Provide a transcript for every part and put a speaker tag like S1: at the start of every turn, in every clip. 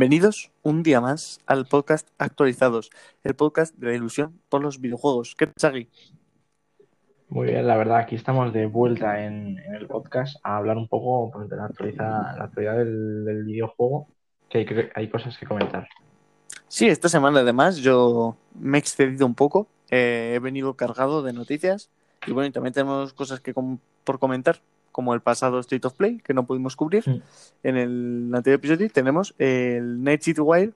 S1: Bienvenidos un día más al podcast Actualizados, el podcast de la ilusión por los videojuegos. ¿Qué tal, Chagui?
S2: Muy bien, la verdad, aquí estamos de vuelta en, en el podcast a hablar un poco pues, de la, actualiza- la actualidad del, del videojuego, que hay, que- hay cosas que comentar.
S1: Sí, esta semana además yo me he excedido un poco, eh, he venido cargado de noticias y bueno, y también tenemos cosas que com- por comentar, como el pasado State of Play, que no pudimos cubrir.
S2: Mm.
S1: En el anterior episodio tenemos el Night City Wild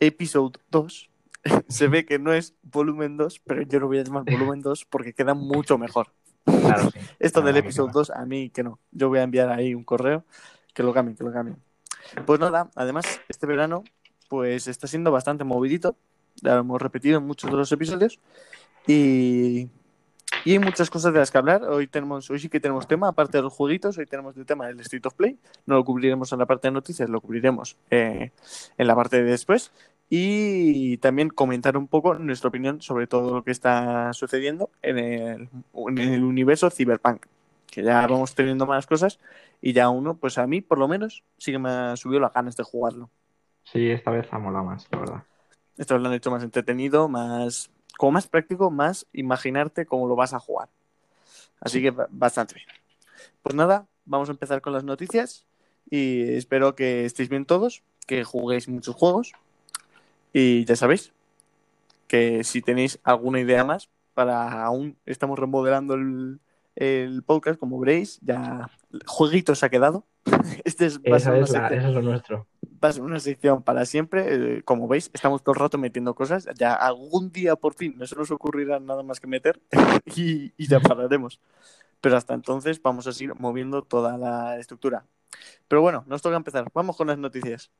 S1: Episode 2. Se ve que no es volumen 2, pero yo lo voy a llamar volumen 2 porque queda mucho mejor.
S2: Claro, sí.
S1: Esto del episodio
S2: queda.
S1: 2, a mí que no. Yo voy a enviar ahí un correo que lo cambien, que lo cambien. Pues nada, además, este verano, pues está siendo bastante movidito. Ya lo hemos repetido en muchos de los episodios. Y, y hay muchas cosas de las que hablar. Hoy tenemos, hoy sí que tenemos tema, aparte de los jueguitos, hoy tenemos el tema del Street of Play. No lo cubriremos en la parte de noticias, lo cubriremos eh, en la parte de después. Y también comentar un poco nuestra opinión sobre todo lo que está sucediendo en el, en el universo Cyberpunk. Que ya vamos teniendo más cosas y ya uno, pues a mí por lo menos, sí que me ha subido las ganas de jugarlo.
S2: Sí, esta vez ha molado más, la verdad.
S1: Esto lo han hecho más entretenido, más como más práctico, más imaginarte cómo lo vas a jugar. Así que ba- bastante bien. Pues nada, vamos a empezar con las noticias y espero que estéis bien todos, que juguéis muchos juegos y ya sabéis que si tenéis alguna idea más para aún estamos remodelando el, el podcast, como veréis, ya jueguitos ha quedado. Este es, va a
S2: Esa
S1: una
S2: es, la, eso es lo nuestro.
S1: va a ser una sección para siempre. Eh, como veis, estamos todo el rato metiendo cosas. Ya algún día por fin no se nos ocurrirá nada más que meter y, y ya pararemos. Pero hasta entonces vamos a seguir moviendo toda la estructura. Pero bueno, nos toca empezar. Vamos con las noticias.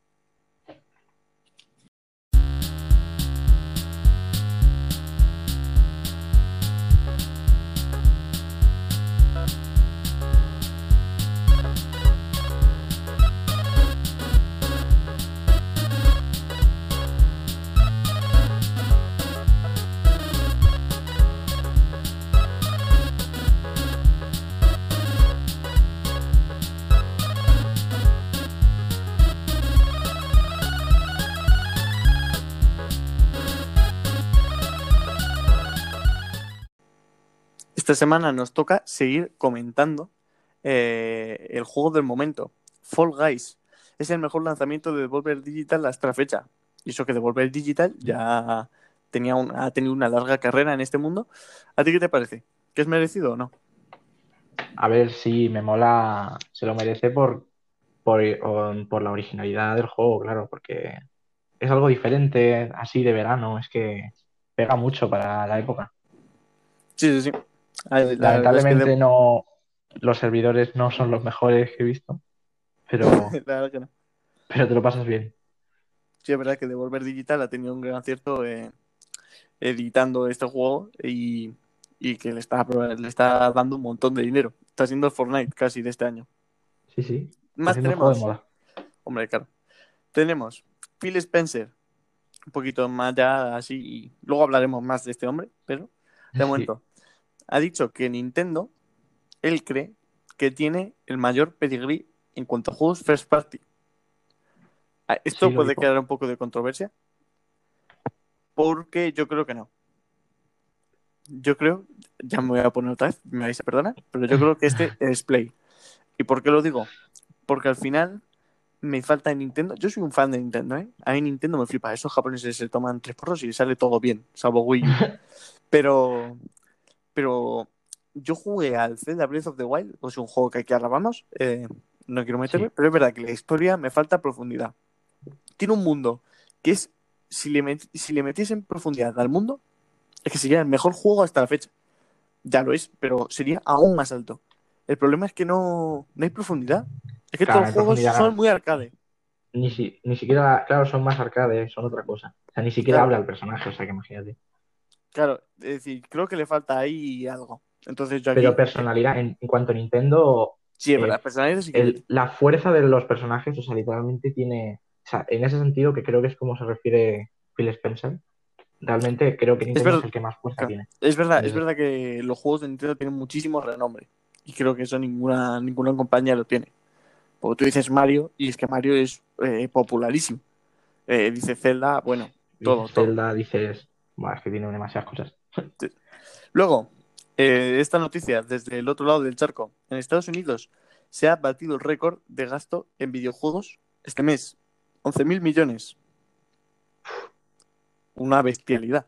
S1: Esta semana nos toca seguir comentando eh, el juego del momento, Fall Guys. Es el mejor lanzamiento de Devolver Digital hasta la fecha. Y eso que Devolver Digital ya tenía un- ha tenido una larga carrera en este mundo. ¿A ti qué te parece? ¿Que es merecido o no?
S2: A ver si me mola, se lo merece por, por, por la originalidad del juego, claro, porque es algo diferente, así de verano, es que pega mucho para la época.
S1: Sí, sí, sí. La verdad es que
S2: Lamentablemente
S1: de-
S2: no, los servidores no son los mejores que he visto, pero,
S1: que no.
S2: pero te lo pasas bien.
S1: Sí, es verdad que Devolver Digital ha tenido un gran acierto eh, editando este juego y, y que le está, le está dando un montón de dinero. Está siendo el Fortnite casi de este año.
S2: Sí, sí.
S1: Más tenemos. Hombre, claro. Tenemos Phil Spencer. Un poquito más ya así. Y luego hablaremos más de este hombre, pero de
S2: Sí.
S1: momento. Ha dicho que Nintendo, él cree que tiene el mayor pedigrí en cuanto a juegos first party. Ah, Esto
S2: Sí,
S1: puede
S2: dijo.
S1: crear un poco de controversia. Porque yo creo que no. Yo creo, ya me voy a poner otra vez, me vais a perdonar, pero yo creo que este es Play. ¿Y por qué lo digo? Porque al final me falta en Nintendo. Yo soy un fan de Nintendo, ¿eh? A mí Nintendo me flipa. Esos japoneses se toman tres porros y sale todo bien, salvo Wii U. Pero, pero yo jugué al Zelda Breath of the Wild, o sea, un juego que aquí alabamos. eh, no quiero meterme,
S2: Sí.
S1: pero es verdad que la historia me falta profundidad. Tiene un mundo que es, si le, met- si le metiese en profundidad al mundo, es que sería el mejor juego hasta la fecha. Ya lo es, pero sería aún más alto. El problema es que no, no hay profundidad. Es que
S2: Claro,
S1: todos los juegos son muy arcade.
S2: Ni, si- ni siquiera, claro, son más arcade, son otra cosa. O sea, ni siquiera
S1: Claro.
S2: habla el personaje, o sea, que imagínate.
S1: Claro, es decir, creo que le falta ahí algo. Entonces yo aquí...
S2: Pero personalidad, en, en cuanto a Nintendo,
S1: sí,
S2: eh,
S1: verdad, personalidad sí que...
S2: el- la fuerza de los personajes, o sea, literalmente tiene, o sea, en ese sentido que creo que es como se refiere Phil Spencer, realmente creo que Nintendo es,
S1: verdad.
S2: el que más fuerza
S1: Claro.
S2: tiene.
S1: Es verdad, es verdad que los juegos de Nintendo tienen muchísimo renombre. Y creo que eso ninguna, ninguna compañía lo tiene. Porque tú dices Mario, y es que Mario es eh, popularísimo. Eh, dice Zelda, bueno, todo, todo.
S2: Zelda dices, "Buah, es que tiene demasiadas cosas.
S1: Luego, eh, esta noticia desde el otro lado del charco. En Estados Unidos se ha batido el récord de gasto en videojuegos este mes. 11.000 millones. Una bestialidad.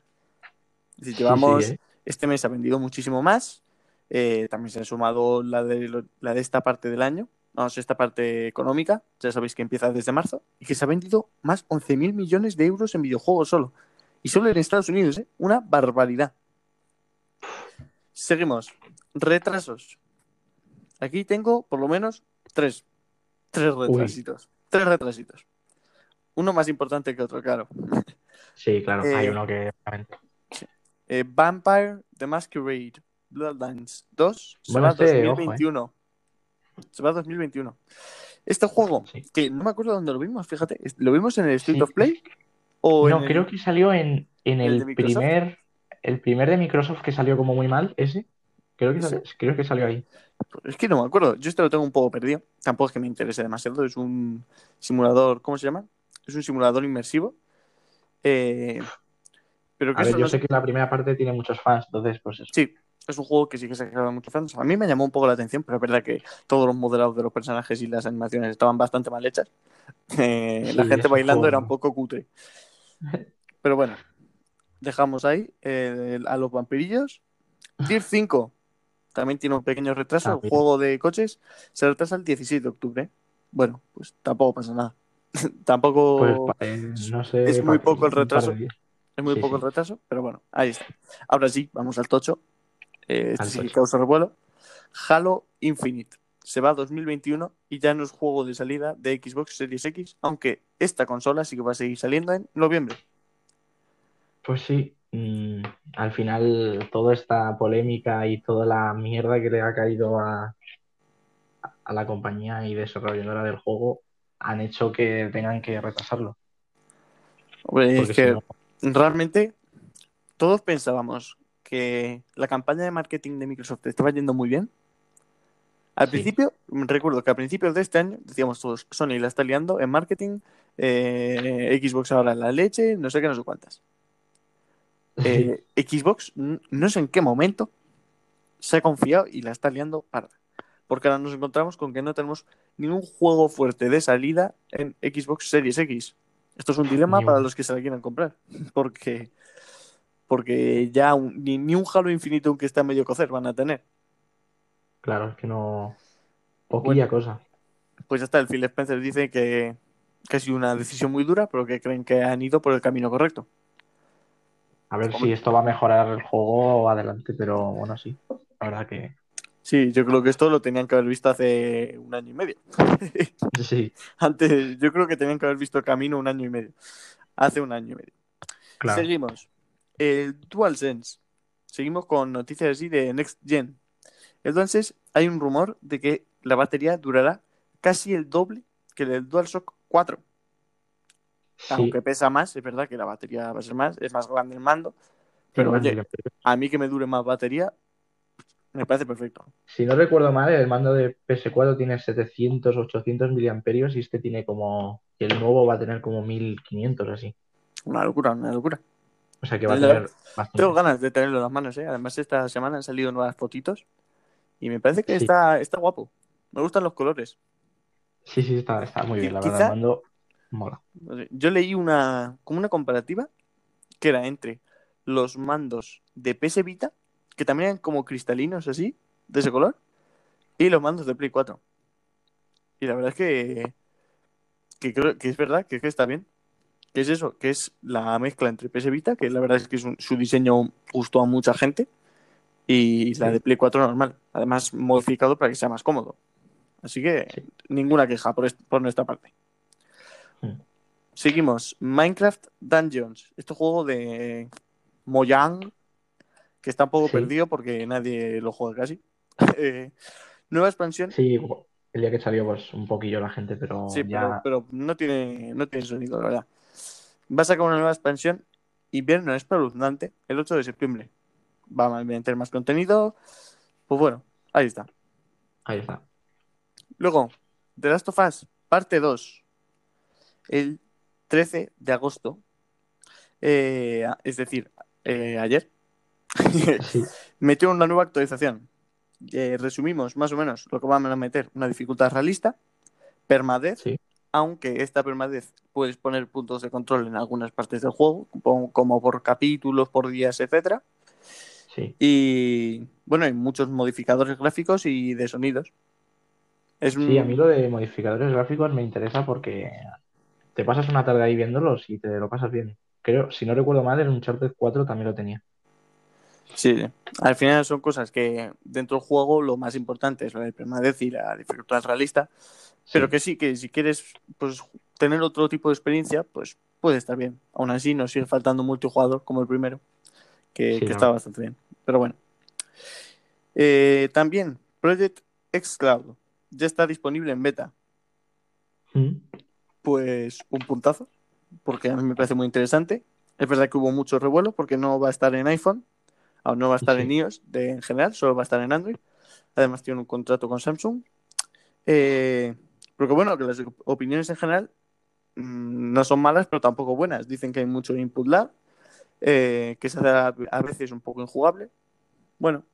S2: Sí,
S1: llevamos,
S2: sí, ¿eh?
S1: este mes ha vendido muchísimo más. Eh, también se ha sumado la de, la de esta parte del año. Vamos, esta parte económica. Ya sabéis que empieza desde marzo. Y que se ha vendido más 11.000 millones de euros en videojuegos solo. Y solo en Estados Unidos, ¿eh? Una barbaridad. Seguimos. Retrasos. Aquí tengo por lo menos tres. Tres retrasitos. Tres retrasitos. Uno más importante que otro, claro.
S2: Sí, claro,
S1: Eh,
S2: hay uno que.
S1: Eh, Vampire The Masquerade Bloodlines 2 se
S2: Bueno,
S1: va
S2: este, ojo, eh.
S1: 2021. Se va a 2021. Este juego,
S2: Sí.
S1: que no me acuerdo dónde lo vimos, fíjate. ¿Lo vimos en el Street
S2: Sí.
S1: of Play? ¿O
S2: No,
S1: el-
S2: creo que salió en, en
S1: ¿El
S2: primer, el primer de Microsoft que salió como muy mal, ese. Creo que,
S1: ¿Ese?
S2: sal- creo que salió ahí.
S1: Es que no me acuerdo. Yo este lo tengo un poco perdido. Tampoco es que me interese demasiado. Es un simulador, ¿cómo se llama? Es un simulador inmersivo. Eh, pero que
S2: A ver, yo
S1: no
S2: sé que la primera parte tiene muchos fans, entonces, pues eso.
S1: Sí, es un juego que sí que se ha creado muchos fans. A mí me llamó un poco la atención, pero es verdad que todos los modelados de los personajes y las animaciones estaban bastante mal hechas. Eh,
S2: Sí,
S1: la gente bailando
S2: juego-
S1: era un poco cutre. Pero bueno, dejamos ahí eh, a los vampirillos. Tier 5 también tiene un pequeño retraso.
S2: Ah,
S1: el
S2: mira.
S1: juego de coches se retrasa el 17 de octubre. Bueno, pues tampoco pasa nada. tampoco
S2: Pues eh, no sé.
S1: es muy poco el retraso. es muy
S2: Sí,
S1: poco
S2: sí.
S1: el retraso, pero bueno, ahí está. Ahora sí, vamos al tocho. Eh, este
S2: Al
S1: sí que causa revuelo. Halo Infinite. Se va a 2021 y ya no es juego de salida de Xbox Series X, aunque esta consola sí que va a seguir saliendo en noviembre.
S2: Pues sí, mm, al final toda esta polémica y toda la mierda que le ha caído a, a la compañía y desarrolladora del juego han hecho que tengan que retrasarlo.
S1: Es que
S2: si no,
S1: realmente todos pensábamos que la campaña de marketing de Microsoft estaba yendo muy bien. Al
S2: Sí.
S1: principio, recuerdo que a principios de este año decíamos todos, Sony la está liando en marketing, eh, Xbox ahora la leche, no sé qué, no sé cuántas. Eh, Xbox, no sé en qué momento, se ha confiado y la está liando parda. Porque ahora nos encontramos con que no tenemos ningún juego fuerte de salida en Xbox Series X. Esto es un dilema para los que se la quieran comprar. Porque, porque ya un- ni, ni un Halo Infinito, aunque está medio cocer, van a tener.
S2: Claro, es que no. Poquilla cosa.
S1: Pues ya está, el Phil Spencer dice que, que ha sido una decisión muy dura, pero que creen que han ido por el camino correcto.
S2: A ver si esto va a mejorar el juego adelante, pero bueno, sí. La verdad que
S1: Sí, yo creo que esto lo tenían que haber visto hace un año y medio.
S2: sí,
S1: Antes, yo creo que tenían que haber visto el camino un año y medio. Hace un año y medio.
S2: claro.
S1: Seguimos. El DualSense. Seguimos con noticias así de Next Gen. DualSense, hay un rumor de que la batería durará casi el doble que el del DualShock 4.
S2: Sí,
S1: Aunque pesa más, es verdad que la batería va a ser más, es más grande el mando. Pero oye, a mí que me dure más batería, me parece perfecto.
S2: Si no recuerdo mal, el mando de PS4 tiene 700, 800 miliamperios y este tiene como. el nuevo va a tener como 1500 así.
S1: Una locura, una locura.
S2: O sea que va a tener bastante.
S1: Tengo ganas de tenerlo en las manos, ¿eh? Además, esta semana han salido nuevas fotitos y me parece que
S2: Sí.
S1: está, está guapo. Me gustan los colores.
S2: Sí, sí, está, está muy bien, la
S1: Quizá-
S2: verdad. Mando mola.
S1: Yo leí una, como una comparativa que era entre los mandos de PS Vita, que también eran como cristalinos así, de ese color, y los mandos de Play 4. Y la verdad es que, que creo que es verdad, que, es que está bien. Que es eso, que es la mezcla entre PS Vita, que la verdad es que es un- su diseño gustó a mucha gente, y la de Play 4 normal. Además, modificado para que sea más cómodo. Así que
S2: Sí.
S1: ninguna queja por, por nuestra parte. Seguimos. Minecraft Dungeons. Este juego de Mojang, que está un poco perdido porque nadie lo juega casi. Eh, nueva expansión.
S2: Sí, el día que salió, pues un poquillo la gente, pero
S1: Sí,
S2: ya.
S1: pero, pero no tiene, no tiene sonido, la verdad. Va a sacar una nueva expansión. Invierno espeluznante el 8 de septiembre. Va a meter más contenido. Pues bueno, ahí está.
S2: Ahí está.
S1: Luego, The Last of Us, parte 2. El 13 de agosto, eh, es decir, eh, ayer,
S2: Sí,
S1: metió una nueva actualización. Eh, resumimos más o menos lo que van a meter, una dificultad realista, permadez,
S2: sí,
S1: aunque esta permadez puedes poner puntos de control en algunas partes del juego, como, como por capítulos, por días, etcétera.
S2: Sí.
S1: Y bueno, hay muchos modificadores gráficos y de sonidos. Es un-
S2: Sí, a mí lo de modificadores gráficos me interesa porque te pasas una tarde ahí viéndolos y te lo pasas bien. Creo, si no recuerdo mal, en Uncharted 4 también lo tenía.
S1: Sí, al final son cosas que dentro del juego lo más importante es la de permadez y la dificultad realista, pero
S2: Sí,
S1: que sí, que si quieres pues tener otro tipo de experiencia, pues puede estar bien. Aún así nos sigue faltando multijugador como el primero, que,
S2: Sí,
S1: que
S2: la
S1: está bastante bien. Pero bueno. Eh, también Project xCloud ya está disponible en beta.
S2: Mm,
S1: Pues un puntazo, porque a mí me parece muy interesante. Es verdad que hubo mucho revuelo porque no va a estar en iPhone, aún no va a estar en iOS de, en general, solo va a estar en Android. Además tiene un contrato con Samsung. Eh, porque bueno, que las opiniones en general mm, no son malas, pero tampoco buenas. Dicen que hay mucho input lag, eh, que se hace a, veces un poco injugable. Bueno,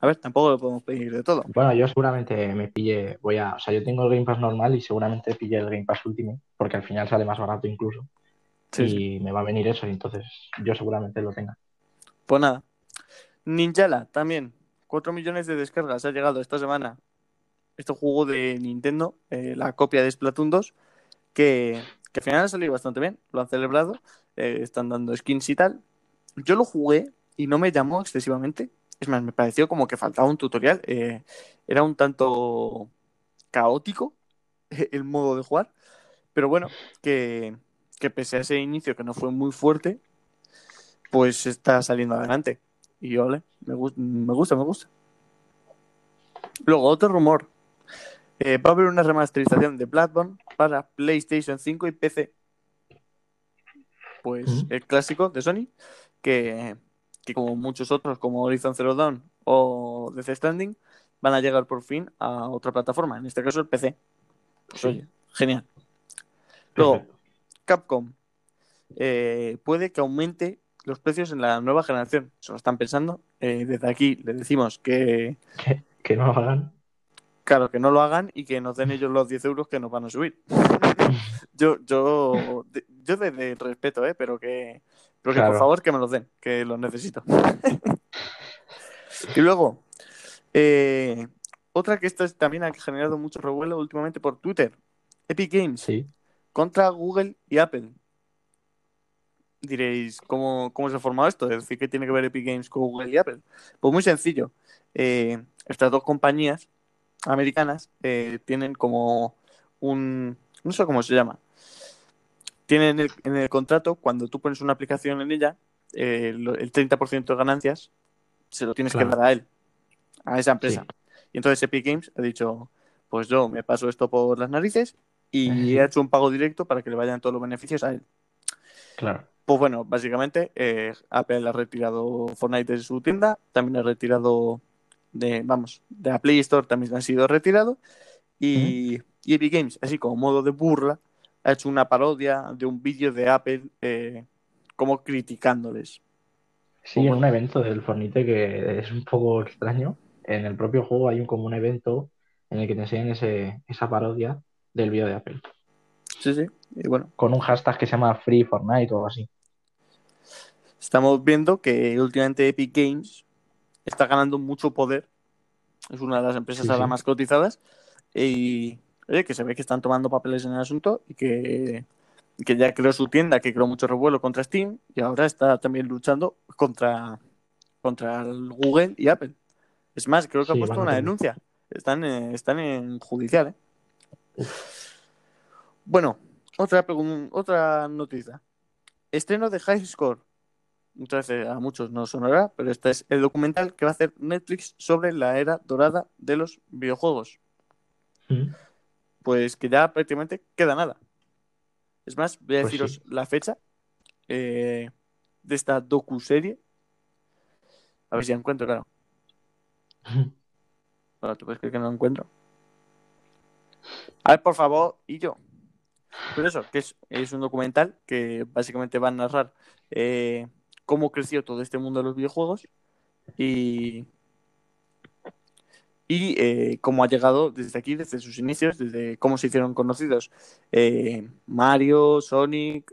S1: a ver, tampoco lo podemos pedir de todo.
S2: Bueno, yo seguramente me pille, voy a, o sea, yo tengo el Game Pass normal y seguramente pille el Game Pass Ultimate, porque al final sale más barato incluso.
S1: Sí, sí.
S2: Y me va a venir eso, y entonces yo seguramente lo tenga.
S1: Pues nada. Ninjala también. 4 millones de descargas ha llegado esta semana. Este juego de Nintendo, eh, la copia de Splatoon 2, que, que al final ha salido bastante bien. Lo han celebrado. Eh, están dando skins y tal. Yo lo jugué y no me llamó excesivamente. Es más, me pareció como que faltaba un tutorial. eh, era un tanto caótico el modo de jugar. Pero bueno, que, que pese a ese inicio que no fue muy fuerte, pues está saliendo adelante. Y ole, me, me gusta, me gusta. Luego, otro rumor. Eh, va a haber una remasterización de Bloodborne para PlayStation 5 y PC. Pues
S2: Mm.
S1: el clásico de Sony, que, que como muchos otros, como Horizon Zero Dawn o Death Stranding, van a llegar por fin a otra plataforma, en este caso el PC. Pues
S2: Sí.
S1: oye, genial. Luego,
S2: Perfecto.
S1: Capcom eh, puede que aumente los precios en la nueva generación. Se lo están pensando. Eh, desde aquí le decimos que,
S2: Que, que no lo hagan.
S1: claro, que no lo hagan y que nos den ellos los 10 euros que nos van a subir. yo, yo, yo desde el respeto, ¿eh? pero que, pero que por favor que me los den, que los necesito. y luego, eh, otra que esto también ha generado mucho revuelo últimamente por Twitter. Epic Games
S2: Sí.
S1: contra Google y Apple. Diréis, ¿cómo, cómo se ha formado esto? Es decir, ¿qué tiene que ver Epic Games con Google y Apple? Pues muy sencillo. Eh, estas dos compañías americanas eh, tienen como un... no sé cómo se llama. Tienen el- en el contrato, cuando tú pones una aplicación en ella, eh, el 30% de ganancias se lo tienes
S2: Claro.
S1: que dar a él, a esa empresa.
S2: Sí.
S1: Y entonces Epic Games ha dicho, pues yo me paso esto por las narices y
S2: Sí.
S1: he hecho un pago directo para que le vayan todos los beneficios a él.
S2: Claro.
S1: Pues bueno, básicamente eh, Apple ha retirado Fortnite de su tienda, también ha retirado de, vamos, de la Play Store también ha sido retirado y, y Epic Games, así como modo de burla, ha hecho una parodia de un vídeo de Apple eh, como criticándoles.
S2: Sí, en un evento del Fornite que es un poco extraño. En el propio juego hay un, como un evento en el que te enseñan ese, esa parodia del vídeo de Apple.
S1: Sí, sí, y bueno,
S2: Con un hashtag que se llama Free Fortnite o algo así.
S1: estamos viendo que últimamente Epic Games está ganando mucho poder. Es una de las empresas
S2: Sí,
S1: ahora
S2: sí.
S1: más cotizadas. Y oye, que se ve que están tomando papeles en el asunto y que, que ya creó su tienda, que creó mucho revuelo contra Steam y ahora está también luchando contra, contra Google y Apple. Es más, creo que
S2: Sí,
S1: ha puesto una denuncia. Están, eh, están en judicial, ¿eh? Bueno, otra, otra noticia. Estreno de High Score. Muchas veces a muchos no sonará, pero este es el documental que va a hacer Netflix sobre la era dorada de los videojuegos.
S2: Mm.
S1: Pues que ya prácticamente queda nada. Es más, voy a
S2: Pues
S1: deciros
S2: sí.
S1: la fecha eh, de esta docu-serie. A ver si la encuentro, claro. Bueno, ¿tú puedes creer que no la encuentro? A ver, por favor, y yo. Pero eso, que es, es un documental que básicamente va a narrar eh, cómo creció todo este mundo de los videojuegos y, y eh, cómo ha llegado desde aquí, desde sus inicios, desde cómo se hicieron conocidos eh, Mario, Sonic,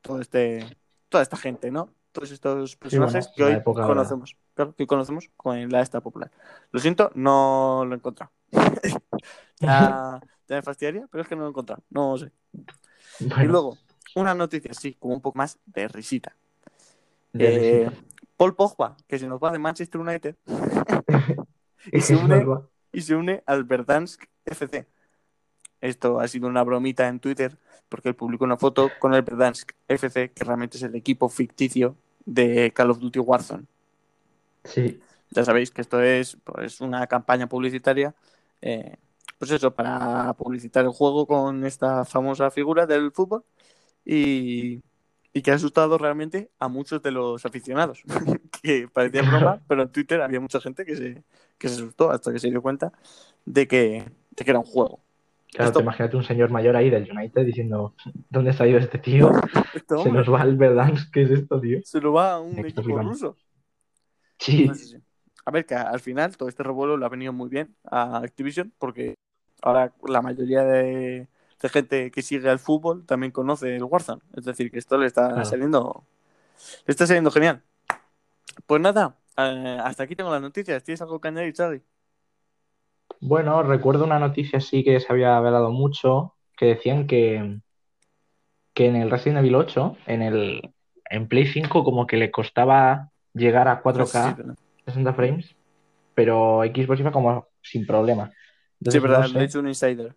S1: todo este, toda esta gente, ¿no? Todos estos personajes
S2: bueno,
S1: que hoy conocemos, claro, que hoy conocemos con la esta popular. Lo siento, no lo he encontrado. ya, ya me fastidiaría, pero es que no lo he encontrado, no sé. Y luego, una noticia así, como un poco más de risita.
S2: de
S1: Eh,
S2: risita.
S1: Paul Pogba, que se nos va de Manchester United y se une, y se une al Verdansk FC. Esto ha sido una bromita en Twitter porque él publicó una foto con el Verdansk FC, que realmente es el equipo ficticio de Call of Duty Warzone.
S2: Sí,
S1: Ya sabéis que esto es pues, una campaña publicitaria, eh, pues eso, para publicitar el juego con esta famosa figura del fútbol y, y que ha asustado realmente a muchos de los aficionados, que parecía broma, pero en Twitter había mucha gente que se, que se asustó hasta que se dio cuenta de que, de que era un juego.
S2: claro,
S1: Esto-
S2: te imagínate un señor mayor ahí del United diciendo, ¿dónde ha ido este tío? Se nos va el Verdansk, ¿qué es esto, tío?
S1: se lo va a un equipo ruso.
S2: Sí,
S1: No sé si- A ver, que al final todo este revuelo le ha venido muy bien a Activision porque ahora la mayoría de, de gente que sigue al fútbol también conoce el Warzone. Es decir, que esto le está
S2: Claro.
S1: saliendo le está saliendo genial. Pues nada, eh, hasta aquí tengo las noticias. ¿Tienes algo que añadir, Xavi?
S2: Bueno, recuerdo una noticia así que se había hablado mucho, que decían que, que en el Resident Evil 8, en el en Play 5, como que le costaba llegar a 4K,
S1: Sí, pero-
S2: 60 frames, pero Xbox iba como sin problema.
S1: Sí, verdad,
S2: no sé.
S1: he hecho un insider.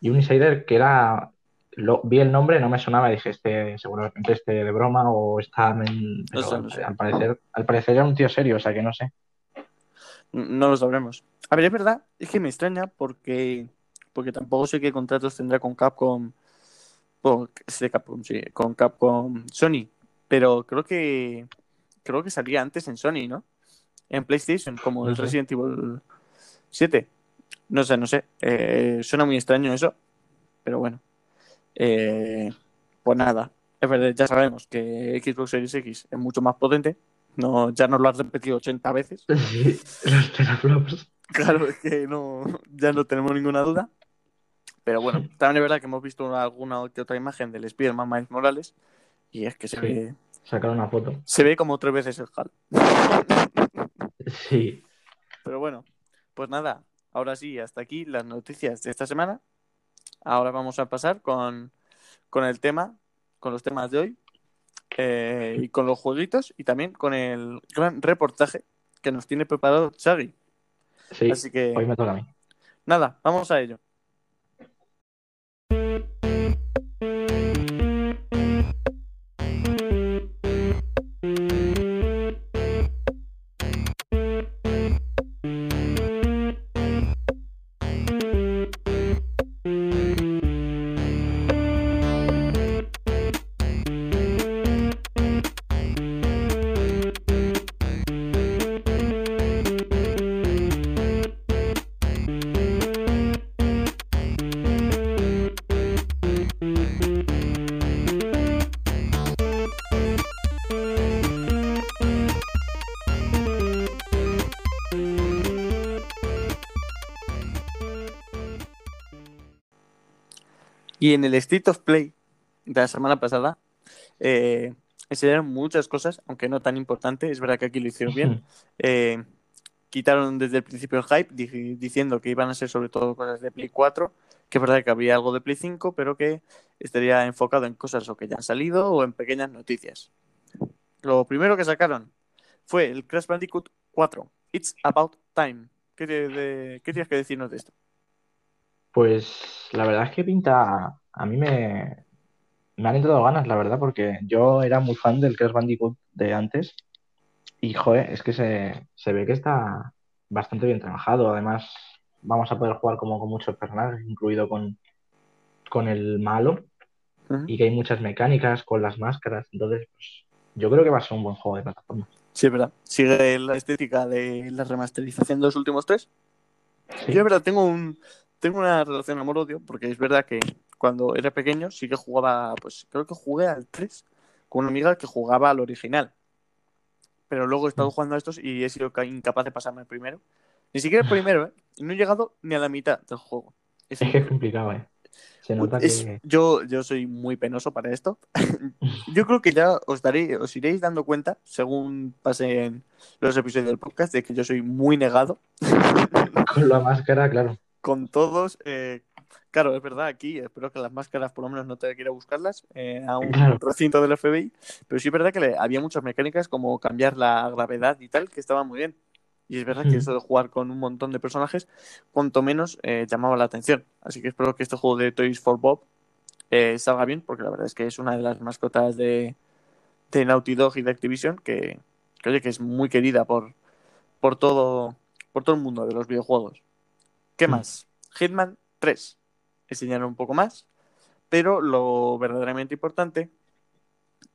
S2: Y un insider que era, lo, vi el nombre, no me sonaba, dije, este seguramente este de broma o está, en- pero
S1: sé, no sé.
S2: al parecer, al parecer era un tío serio, o sea que no sé.
S1: No lo sabremos. A ver, es verdad, es que me extraña porque, porque tampoco sé qué contratos tendrá con Capcom, o, sí, Capcom, sí, con Capcom Sony, pero creo que creo que salía antes en Sony, ¿no? En PlayStation, como
S2: No
S1: el
S2: sé.
S1: Resident Evil 7. No sé, no sé. Eh, suena muy extraño eso, pero bueno. Eh, pues nada, es verdad, ya sabemos que Xbox Series X es mucho más potente. No, ya nos lo has repetido 80 veces.
S2: Sí, los teraflops.
S1: Claro, es que no, ya no tenemos ninguna duda. Pero bueno, también es verdad que hemos visto alguna otra imagen del Spider-Man Miles Morales y es que se,
S2: Sí.
S1: ve,
S2: Sacaron una foto.
S1: se ve como tres veces el HAL.
S2: Sí,
S1: Pero bueno, pues nada, ahora sí, hasta aquí las noticias de esta semana. Ahora vamos a pasar con, con el tema, con los temas de hoy eh, y con los jueguitos y también con el gran reportaje que nos tiene preparado Xavi.
S2: sí.
S1: Así que
S2: Hoy me toca a mí.
S1: nada, vamos a ello. Y en el State of Play de la semana pasada eh, enseñaron muchas cosas, aunque no tan importante. Es verdad que aquí lo hicieron bien. Eh, quitaron desde el principio el hype di- diciendo que iban a ser sobre todo cosas de Play 4, que es verdad que había algo de Play 5, pero que estaría enfocado en cosas o que ya han salido o en pequeñas noticias. Lo primero que sacaron fue el Crash Bandicoot 4, It's About Time. ¿Qué, te- de- ¿qué tienes que decirnos de esto?
S2: Pues la verdad es que pinta, a mí me, me han entrado ganas, la verdad, porque yo era muy fan del Crash Bandicoot de antes y, joder, es que se, se ve que está bastante bien trabajado. Además, vamos a poder jugar como con muchos personajes, incluido con, con el malo, y que hay muchas mecánicas con las máscaras. Entonces, pues yo creo que va a ser un buen juego de plataforma.
S1: Sí, es verdad. Sigue la estética de la remasterización de los últimos tres.
S2: Sí.
S1: Yo, es verdad, tengo un tengo una relación amor-odio, porque es verdad que cuando era pequeño, sí que jugaba, pues creo que jugué al 3 con una amiga que jugaba al original. Pero luego he estado jugando a estos y he sido ca- incapaz de pasarme el primero. Ni siquiera el primero, ¿eh? No he llegado ni a la mitad del juego. Es
S2: Es que es complicado, ¿eh? Se nota
S1: es-
S2: que...
S1: yo, yo soy muy penoso para esto. yo creo que ya os daré, os iréis dando cuenta, según pasen los episodios del podcast, de que yo soy muy negado
S2: Con la máscara, claro.
S1: Con todos. eh, claro, es verdad, aquí espero que las máscaras por lo menos no tenga que ir a buscarlas eh, a un
S2: Claro.
S1: recinto del FBI, pero sí es verdad que le- había muchas mecánicas como cambiar la gravedad y tal, que estaban muy bien. Y es verdad que eso de jugar con un montón de personajes, cuanto menos eh, llamaba la atención. Así que espero que este juego de Toys for Bob eh, salga bien, porque la verdad es que es una de las mascotas de, de Naughty Dog y de Activision que, que, oye, que es muy querida por, por, todo, por todo el mundo de los videojuegos. ¿Qué
S2: Mm.
S1: más? Hitman 3. Enseñaron un poco más, pero lo verdaderamente importante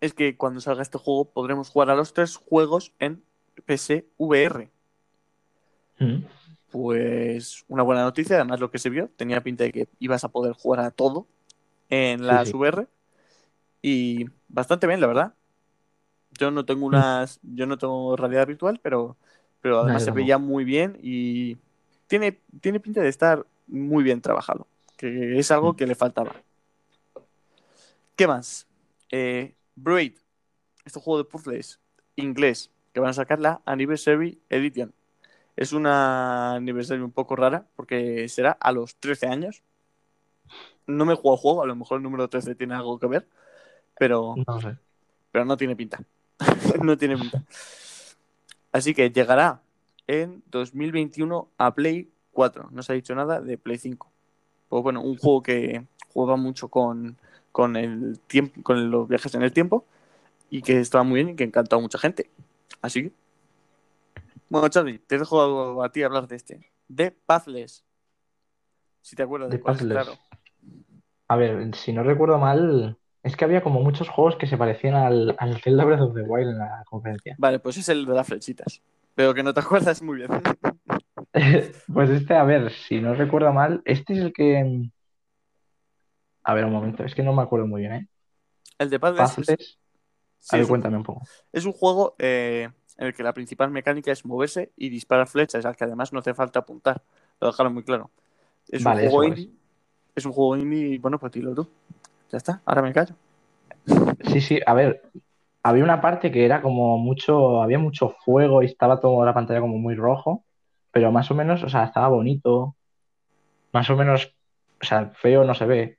S1: es que cuando salga este juego podremos jugar a los tres juegos en PSVR.
S2: Mm.
S1: Pues una buena noticia, además lo que se vio, tenía pinta de que ibas a poder jugar a todo en las
S2: sí.
S1: VR y bastante bien, la verdad. Yo no tengo unas, yo no tengo realidad virtual, pero, pero además se veía muy bien y tiene, tiene pinta de estar muy bien trabajado, que es algo
S2: Mm.
S1: que le faltaba. ¿Qué más? Eh, Braid, este juego de puzzles inglés, que van a sacar la Anniversary Edition. Es una aniversario un poco rara porque será a los 13 años. No me he jugado juego, a lo mejor el número 13 tiene algo que ver, pero,
S2: No sé.
S1: pero no tiene pinta. no tiene pinta. Así que llegará en 2021 a Play 4. No se ha dicho nada de Play 5. Pues bueno, un juego que juega mucho con, con el tiempo, con los viajes en el tiempo y que estaba muy bien y que encantó a mucha gente. Así que. Bueno, Charlie, te dejo a, a ti hablar de este. De Pathless. Si te acuerdas de,
S2: De
S1: cuál claro.
S2: A ver, si no recuerdo mal, es que había como muchos juegos que se parecían al, al Zelda Breath of the Wild en la conferencia.
S1: Vale, pues es el de las flechitas. Pero que no te acuerdas muy bien.
S2: Pues este, a ver, si no recuerdo mal, este es el que... A ver, un momento, es que no me acuerdo muy bien, ¿eh?
S1: El de Pathless es, sí,
S2: A ver, cuéntame un poco.
S1: Es un juego eh, en el que la principal mecánica es moverse y disparar flechas, al que además no hace falta apuntar. Lo dejaron muy claro. Es
S2: Vale,
S1: un juego
S2: es.
S1: indie. Es un juego indie bueno, pues dilo tú. Ya está, ahora me callo.
S2: Sí, sí, a ver, había una parte que era como mucho, había mucho fuego y estaba toda la pantalla como muy rojo, pero más o menos, o sea, estaba bonito, más o menos, o sea, feo no se ve,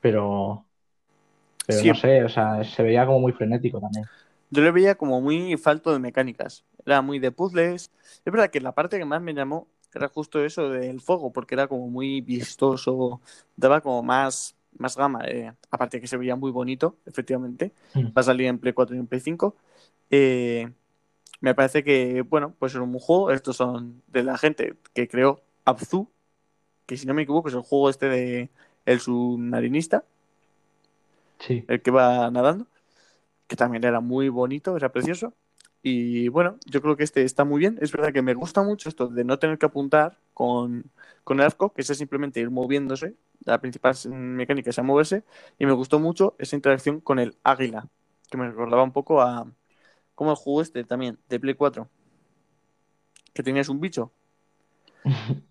S2: pero, pero
S1: Sí.
S2: no sé, o sea, se veía como muy frenético también.
S1: Yo lo veía como muy falto de mecánicas. Era muy de puzzles. Es verdad que la parte que más me llamó era justo eso del fuego, porque era como muy vistoso, daba como más, más gama. eh, Aparte que se veía muy bonito, efectivamente.
S2: Mm.
S1: Va a salir en Play 4 y en Play 5. Eh, me parece que, bueno, pues es un juego. Estos son de la gente que creó Abzu, que si no me equivoco es el juego este de El submarinista,
S2: Sí,
S1: el que va nadando, que también era muy bonito, era precioso. Y bueno, yo creo que este está muy bien. Es verdad que me gusta mucho esto de no tener que apuntar con, con el arco, que es simplemente ir moviéndose. La principal mecánica es a moverse. Y me gustó mucho esa interacción con el águila, que me recordaba un poco a como el juego este también, de Play 4, que tenías un bicho.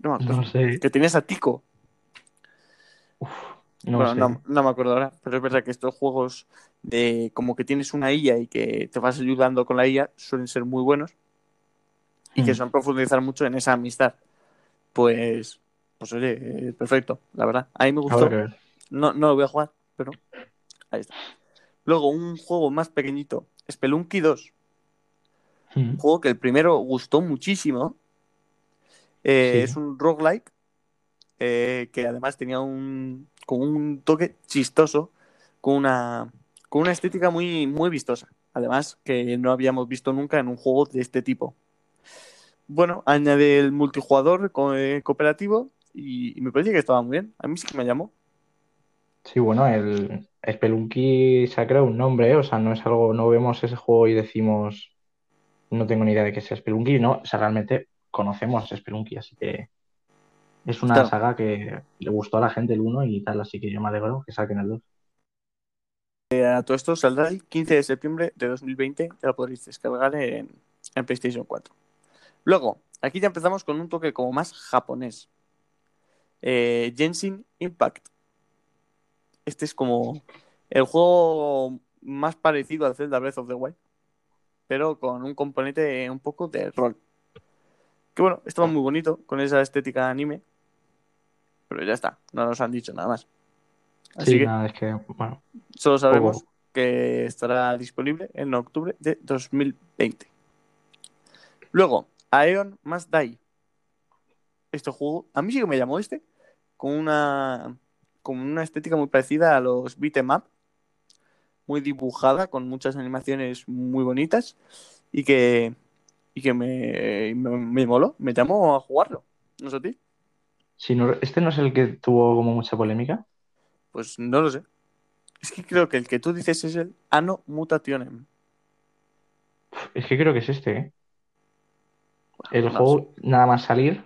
S1: No,
S2: sé,
S1: que tenías a Tico.
S2: No
S1: bueno, no, no me acuerdo ahora, pero es verdad que estos juegos de como que tienes una IA y que te vas ayudando con la IA suelen ser muy buenos y que
S2: Mm.
S1: son profundizar mucho en esa amistad. Pues, pues oye, eh, perfecto, la verdad. A mí me gustó. No, no lo voy a jugar, pero ahí está. Luego, un juego más pequeñito, Spelunky 2.
S2: Mm.
S1: Un juego que el primero gustó muchísimo. Eh,
S2: Sí.
S1: Es un roguelike eh, que además tenía un, con un toque chistoso, con una, con una estética muy, muy vistosa. Además, que no habíamos visto nunca en un juego de este tipo. Bueno, añade el multijugador eh, cooperativo y, me parece que estaba muy bien. A mí sí que me llamó.
S2: Sí, bueno, el Spelunky se ha creado un nombre, ¿eh? O sea, no es algo, no vemos ese juego y decimos, no tengo ni idea de que sea Spelunky, no, o sea, realmente conocemos Spelunky, así que Es una
S1: Claro.
S2: saga que le gustó a la gente el 1 y tal, así que yo me alegro que saquen el 2.
S1: A todo esto saldrá el 15 de septiembre de 2020, te lo podréis descargar en, en PlayStation 4. Luego, aquí ya empezamos con un toque como más japonés. Eh, Genshin Impact. Este es como el juego más parecido al Zelda Breath of the Wild, pero con un componente un poco de rol. Que bueno, estaba muy bonito con esa estética anime, pero ya está, no nos han dicho nada más. Así
S2: Sí,
S1: que
S2: nada, es que, bueno,
S1: solo sabemos que estará disponible en octubre de 2020. Luego, Aeon Must Die. Este juego, a mí sí que me llamó este, con una, con una estética muy parecida a los beat'em up, muy dibujada, con muchas animaciones muy bonitas y que, y que me, me, me moló, me llamó a jugarlo. No sé a ti,
S2: si no, este no es el que tuvo como mucha polémica.
S1: pues no lo sé. Es que creo que el que tú dices es el Anno Mutationem.
S2: Es que creo que es este, ¿eh? El
S1: No
S2: juego, nada más salir,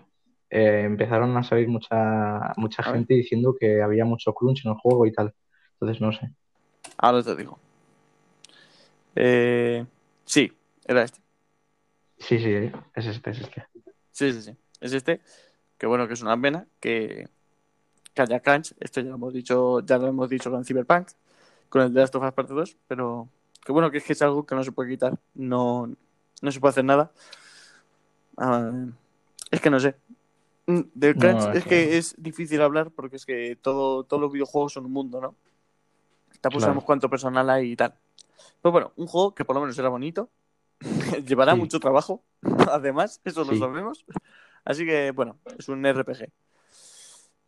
S2: eh, empezaron a salir mucha, mucha
S1: A ver.
S2: gente diciendo que había mucho crunch en el juego y tal. Entonces, no sé.
S1: Ahora te digo. Eh, sí, era este.
S2: Sí, sí, es este, es este.
S1: Sí, sí, sí. Es este. Que bueno, que es una pena que, que haya crunch. Esto ya lo hemos dicho, ya lo hemos dicho con Cyberpunk, con el de Last of Us Parte 2, pero que bueno, que es que es algo que no se puede quitar. No, no se puede hacer nada. Ah, es que no sé. Mm, Del
S2: No,
S1: crunch
S2: es
S1: es
S2: que-
S1: que es difícil hablar porque es que todo, todos los videojuegos son un mundo, ¿no? Tampoco
S2: Claro.
S1: sabemos cuánto personal hay y tal. Pero bueno, un juego que por lo menos era bonito. Llevará
S2: Sí.
S1: mucho trabajo, además, eso lo
S2: Sí.
S1: sabemos. Así que, bueno, es un RPG.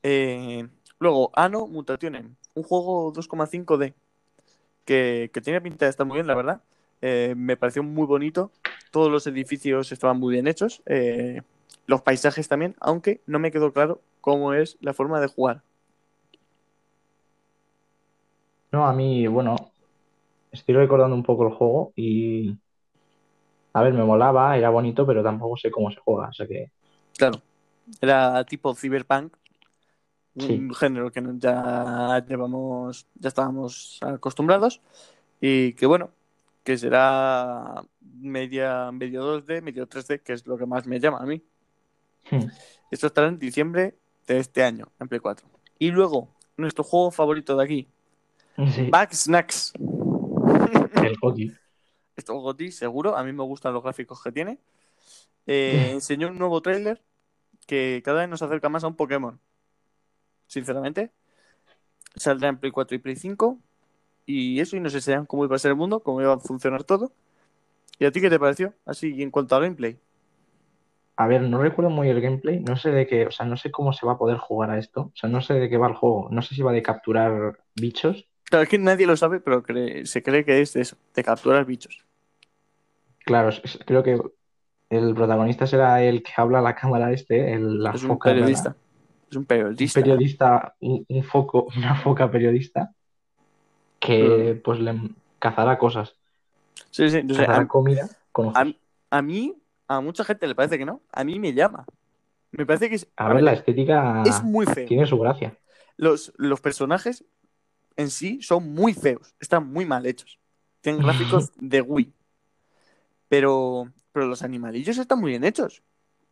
S1: Eh, luego, Ano Mutationen, un juego 2,5D que, que tiene pinta de estar muy bien, la verdad. Eh, me pareció muy bonito. Todos los edificios estaban muy bien hechos. eh, los paisajes también, aunque no me quedó claro cómo es la forma de jugar.
S2: No, a mí, bueno, estoy recordando un poco el juego y. A ver, me molaba, era bonito, pero tampoco sé cómo se juega. O sea que.
S1: Claro, era tipo cyberpunk, un género que ya llevamos, ya estábamos acostumbrados y que bueno, que será media, medio 2D, medio 3D, que es lo que más me llama a mí.
S2: hmm,
S1: Esto estará en diciembre de este año, en Play 4. Y luego, nuestro juego favorito de aquí,
S2: Sí,
S1: Back Snacks.
S2: el Goti.
S1: Esto Goti, seguro, a mí me gustan los gráficos que tiene. Eh, enseñó un nuevo tráiler que cada vez nos acerca más a un Pokémon. Sinceramente. Saldrá en Play 4 y Play 5. Y eso, y nos enseñan cómo iba a ser el mundo, cómo iba a funcionar todo. ¿Y a ti qué te pareció? Así, en cuanto a gameplay.
S2: A ver, no recuerdo muy el gameplay, no sé de qué, o sea, no sé cómo se va a poder jugar a esto, o sea, no sé de qué va el juego, no sé si va de capturar bichos,
S1: Claro, es que nadie lo sabe, pero cree- se cree que es de eso, de capturar bichos.
S2: claro, creo que el protagonista será el que habla a la cámara este, el, la
S1: es un
S2: foca rara.
S1: periodista. Es un
S2: un
S1: periodista.
S2: periodista, un, un foco, una foca periodista que pues le cazará cosas,
S1: Sí, sí, no sé,
S2: cazará
S1: a-
S2: comida con.
S1: A, a mí, a mucha gente le parece que no. A mí me llama. Me parece que es,
S2: A ver, la estética
S1: es muy feo.
S2: tiene su gracia.
S1: Los, los personajes en sí son muy feos. Están muy mal hechos. Tienen gráficos de Wii. Pero, pero los animalillos están muy bien hechos.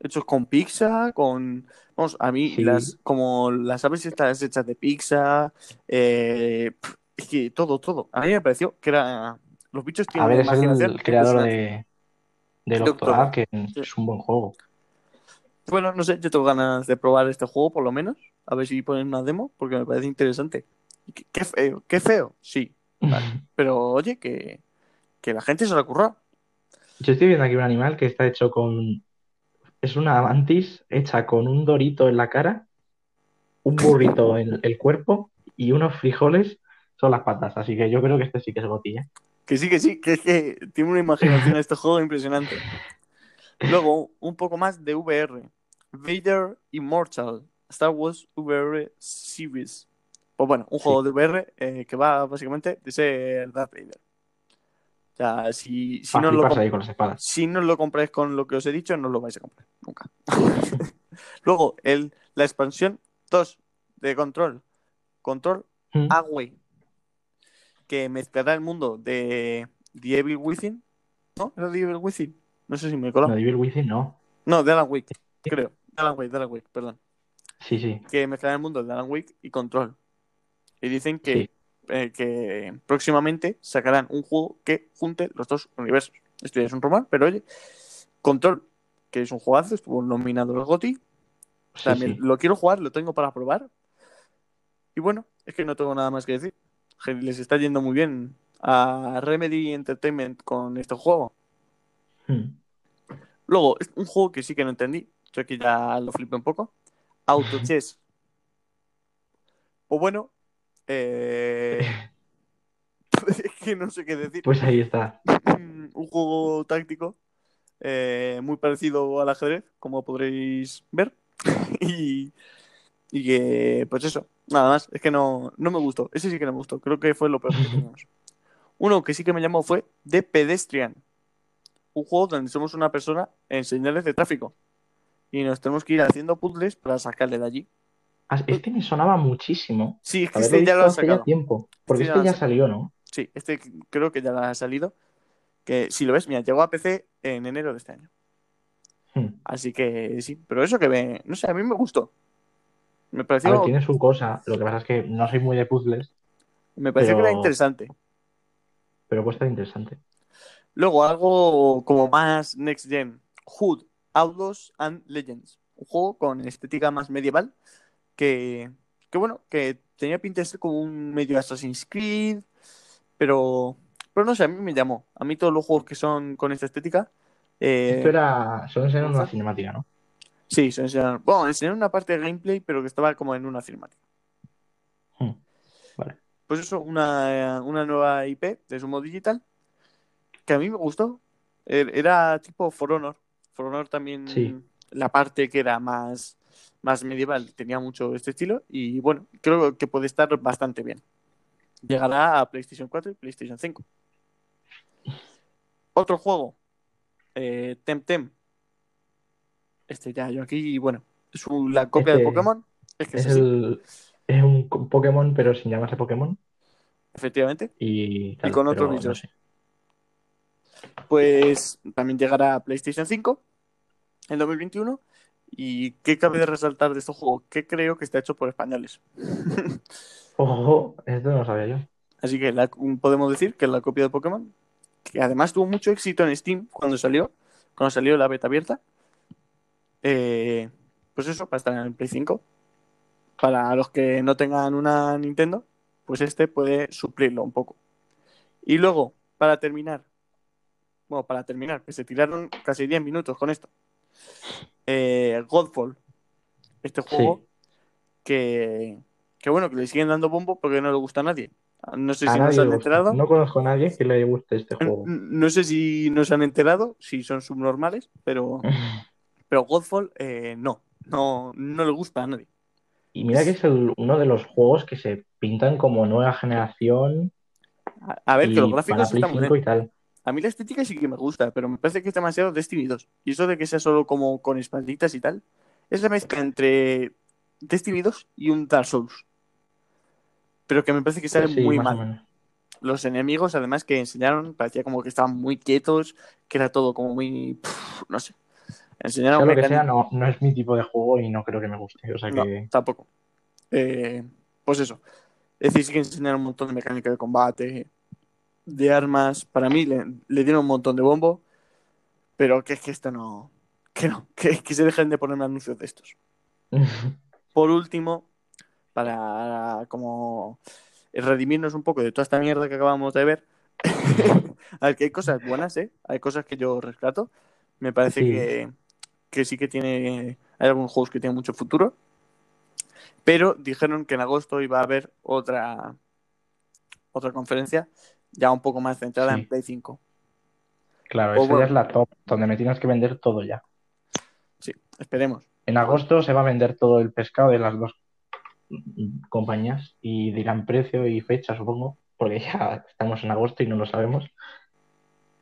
S1: Hechos con pizza, con... Vamos, a mí
S2: Sí.
S1: las como las aves estas hechas de pizza. eh, es que todo, todo. A mí me pareció que era... Los bichos
S2: A
S1: tienen
S2: ver,
S1: una
S2: es
S1: imaginación
S2: el creador de, del
S1: Doctor,
S2: Octodad, que
S1: sí.
S2: es un buen juego.
S1: Bueno, no sé, yo tengo ganas de probar este juego por lo menos. A ver si ponen una demo, porque me parece interesante. Qué, feo, qué feo, sí. Vale. Pero oye, que, que la gente se lo ocurra.
S2: Yo estoy viendo aquí un animal que está hecho con... Es una mantis hecha con un dorito en la cara, un burrito en el cuerpo y unos frijoles son las patas. Así que yo creo que este sí que es gotilla.
S1: Que sí, que sí, que es que tiene una imaginación este juego impresionante. Luego, un poco más de VR. Vader Immortal, Star Wars VR Series. Pues bueno, un
S2: Sí.
S1: juego de VR eh, que va básicamente de ser Darth Vader. O sea, si, si
S2: Para
S1: no lo
S2: fliparse
S1: comp-
S2: ahí con las espadas.
S1: Si no lo compráis con lo que os he dicho, no lo vais a comprar nunca. Luego, el, la expansión 2 de Control. Control
S2: Mm.
S1: Away. Que mezclará el mundo de The Evil Within. ¿No? ¿Era The Evil Within? No sé si me he
S2: No,
S1: colado.
S2: Devil Within no.
S1: No, de Alan Wake, creo. De Alan Wake, de Alan Wake, perdón.
S2: Sí, sí.
S1: Que mezclará el mundo de Alan Wake y Control. Y dicen que,
S2: Sí.
S1: Eh, que próximamente sacarán un juego que junte los dos universos. Esto ya es un rumor, pero oye, Control, que es un juegazo, estuvo nominado al GOTY.
S2: Sí,
S1: También
S2: sí.
S1: lo quiero jugar, lo tengo para probar. Y bueno, es que no tengo nada más que decir. Les está yendo muy bien a Remedy Entertainment con este juego.
S2: Mm.
S1: Luego, es un juego que sí que no entendí. Yo que ya lo flipé un poco. Auto Chess. O bueno, eh... es que no sé qué decir.
S2: Pues ahí está.
S1: un juego táctico eh, muy parecido al ajedrez, como podréis ver. y, y que, pues eso, nada más. Es que no, no me gustó. Ese sí que no me gustó. Creo que fue lo peor que teníamos. Uno que sí que me llamó fue The Pedestrian. Un juego donde somos una persona en señales de tráfico. Y nos tenemos que ir haciendo puzzles para sacarle de allí.
S2: Ah, Este me sonaba muchísimo.
S1: Sí, es que este ya lo
S2: ya
S1: sacado.
S2: tiempo. Porque
S1: Este ya
S2: este
S1: lo
S2: ya salió, ¿no?
S1: Sí, este creo que ya ha salido. Que si lo ves, mira, llegó a PC en enero de este año.
S2: Mm.
S1: Así que sí, pero eso que me, no sé, a mí me gustó. Me
S2: A
S1: pareció,
S2: ver, tiene su cosa. Lo que pasa es que no soy muy de puzzles,
S1: me pareció que era interesante.
S2: pero puede estar interesante.
S1: Luego algo como más next gen, Hood, Outlaws and Legends, un juego con estética más medieval que, que bueno, que tenía pinta de ser como un medio Assassin's Creed, pero, pero no sé, a mí me llamó. A mí todos los juegos que son con esta estética, eh,
S2: Esto era. Solo enseñaron una cinemática, ¿no?
S1: sí, se enseñaron, bueno, enseñaron una parte de gameplay, pero que estaba como en una cinemática.
S2: Mm. Vale.
S1: Pues eso, una, una nueva IP de Sumo Digital que a mí me gustó. Er- Era tipo For Honor. For Honor también,
S2: Sí.
S1: la parte que era más, más medieval, tenía mucho este estilo. Y bueno, creo que puede estar bastante bien. Llegará a PlayStation 4 y PlayStation 5. Otro juego, eh, Temtem. Este ya yo aquí, bueno, es un- la copia de
S2: Este
S1: Pokémon. Es que es
S2: Es,
S1: así,
S2: el, es un Pokémon, pero sin llamarse Pokémon.
S1: efectivamente.
S2: Y, tal,
S1: con otros
S2: pero no
S1: bichos.
S2: sé.
S1: Pues también llegará a PlayStation 5 en 2021. ¿Y qué cabe de resaltar de este juego? Que creo que está hecho por españoles.
S2: Ojo, esto no lo sabía yo.
S1: Así que la- podemos decir que la copia de Pokémon, que además tuvo mucho éxito en Steam cuando salió, cuando salió la beta abierta. Eh, pues eso, para estar en el Play 5. Para los que no tengan una Nintendo, pues este puede suplirlo un poco. Y luego, para terminar, bueno, para terminar, que se tiraron casi 10 minutos con esto. Eh, Godfall, este juego que, que bueno, que le siguen dando bombo porque no le gusta a nadie. No sé
S2: A
S1: si nos han enterado.
S2: No conozco a nadie que le guste este juego.
S1: No sé si nos han enterado, si son subnormales, pero, pero Godfall eh, no, no, no le gusta a nadie.
S2: Y mira que es el- uno de los juegos que se pintan como nueva generación
S1: A, a ver, que los gráficos están muy
S2: 5
S1: bien. A mí la estética sí que me gusta, pero me parece que es demasiado Destiny 2. Y eso de que sea solo como con espalditas y tal, es la mezcla entre Destiny 2 y un Dark Souls. Pero que me parece que sale
S2: Pues sí,
S1: muy mal. Los enemigos, además, que enseñaron, parecía como que estaban muy quietos, que era todo como muy. no sé. Enseñaron
S2: Sea lo que sea, no, no es mi tipo de juego y no creo que me guste. O sea
S1: No,
S2: que
S1: tampoco. Eh, pues eso. Es decir, sí que enseñaron un montón de mecánica de combate, de armas. Para mí le, le dieron un montón de bombo, pero que es que esto no. Que no, que, que se dejen de ponerme anuncios de estos. Por último, para como redimirnos un poco de toda esta mierda que acabamos de ver, a ver que hay cosas buenas, ¿eh? Hay cosas que yo rescato. Me parece
S2: Sí.
S1: que, que sí que tiene. Hay algunos juegos que tienen mucho futuro. Pero dijeron que en agosto iba a haber otra otra conferencia ya un poco más centrada
S2: Sí.
S1: en Play 5.
S2: Claro,
S1: O
S2: esa
S1: bueno.
S2: ya es la top, donde me tienes que vender todo ya.
S1: Sí, esperemos.
S2: En agosto se va a vender todo el pescado de las dos compañías y dirán precio y fecha, supongo, porque ya estamos en agosto y no lo sabemos.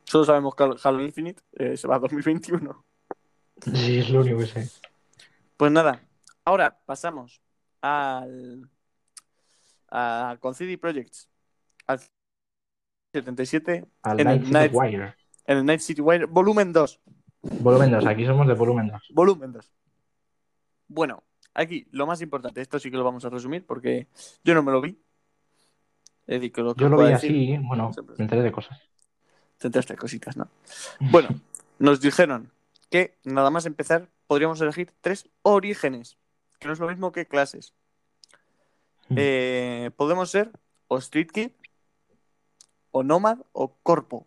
S1: Solo sabemos que Halo Infinite eh, se va a 2021.
S2: Sí, es lo único que sé.
S1: Pues nada, ahora pasamos al, a, con CD Projects al 77
S2: Al
S1: en,
S2: Night
S1: el
S2: City
S1: Night,
S2: Wire.
S1: en el Night City Wire, volumen 2.
S2: Volumen 2, aquí somos de volumen 2.
S1: Volumen 2. Bueno, aquí lo más importante, esto sí que lo vamos a resumir porque yo no me lo vi. Es decir, que lo que
S2: Yo lo vi
S1: decir,
S2: así, bueno, me enteré de cosas.
S1: Centraste cositas, ¿no? Bueno, nos dijeron que nada más empezar podríamos elegir tres orígenes, que no es lo mismo que clases.
S2: Mm.
S1: Eh, podemos ser o Street Kid, o Nomad, o Corpo.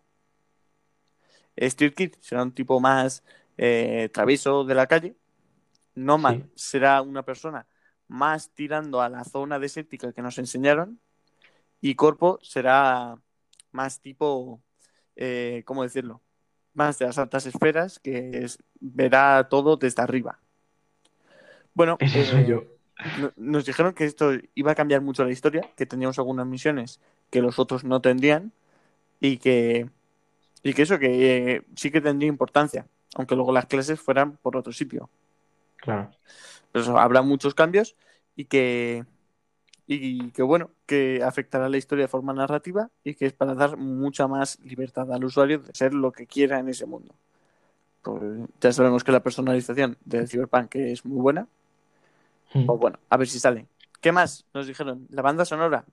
S1: Street Kid será un tipo más eh, travieso de la calle. Nomad
S2: Sí.
S1: será una persona más tirando a la zona desértica que nos enseñaron. Y Corpo será más tipo, eh, ¿cómo decirlo? Más de las altas esferas, que es- verá todo desde arriba. Bueno,
S2: Ese soy
S1: eh,
S2: yo.
S1: no- nos dijeron que esto iba a cambiar mucho la historia, que teníamos algunas misiones que los otros no tendrían y que, y que eso, que eh, sí que tendría importancia, aunque luego las clases fueran por otro sitio.
S2: Claro.
S1: Pero eso, habrá muchos cambios y que, y que, bueno, que afectará la historia de forma narrativa y que es para dar mucha más libertad al usuario de ser lo que quiera en ese mundo. Pues ya sabemos que la personalización del Cyberpunk es muy buena,
S2: Mm.
S1: pues bueno, a ver si sale. ¿Qué más? Nos dijeron, la banda sonora.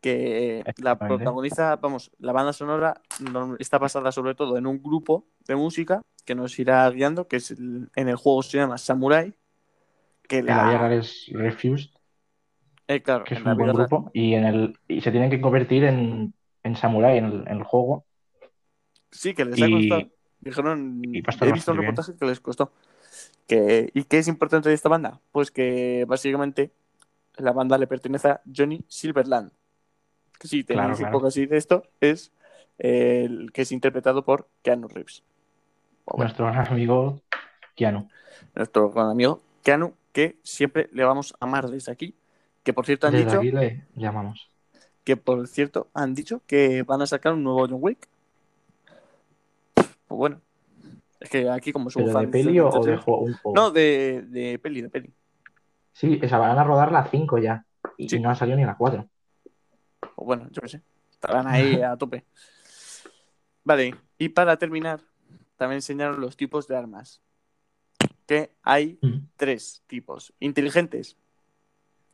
S1: Que la protagoniza, vamos, la banda sonora no- está basada sobre todo en un grupo de música que nos irá guiando, que es el- en el juego se llama Samurai. Que
S2: la
S1: la,
S2: real es Refused,
S1: eh, claro,
S2: que es un buen grupo, y en el y se tienen que convertir en, en Samurai en el, en el juego.
S1: Sí, que les ha costado. Dijeron,
S2: y
S1: he visto un
S2: bien.
S1: reportaje que les costó. Que, ¿Y qué es importante de esta banda? Pues que básicamente la banda le pertenece a Johnny Silverland. Que si tenéis
S2: Claro,
S1: un
S2: claro.
S1: poco así de esto, es el que es interpretado por Keanu Reeves. O bueno,
S2: Nuestro gran amigo Keanu.
S1: nuestro gran amigo Keanu, que siempre le vamos a amar desde aquí. Que por cierto han
S2: Desde
S1: dicho,
S2: aquí le llamamos.
S1: que por cierto han dicho que van a sacar un nuevo John Wick. Pues bueno, es que aquí como somos
S2: ¿Pero de peli o, o de juego? un juego?
S1: No, de, de peli, de peli.
S2: Sí, esa van a rodar la 5 ya. Y
S1: Sí.
S2: no ha salido ni la 4.
S1: O bueno, yo qué sé. Estarán ahí a tope. Vale, y para terminar, también enseñaron los tipos de armas. Que hay tres tipos. Inteligentes,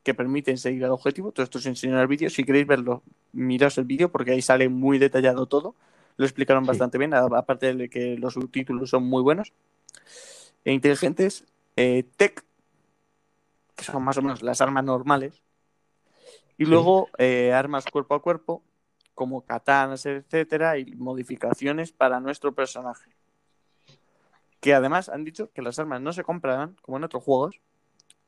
S1: que permiten seguir al objetivo. Todo esto se enseñó en el vídeo. Si queréis verlo, miraos el vídeo porque ahí sale muy detallado todo. Lo explicaron
S2: Sí.
S1: bastante bien, aparte de que los subtítulos son muy buenos. E inteligentes, eh, tech, que son más o menos las armas normales. Y
S2: Sí.
S1: luego eh, armas cuerpo a cuerpo, como katanas, etcétera, y modificaciones para nuestro personaje. Que además han dicho que las armas no se comprarán, como en otros juegos,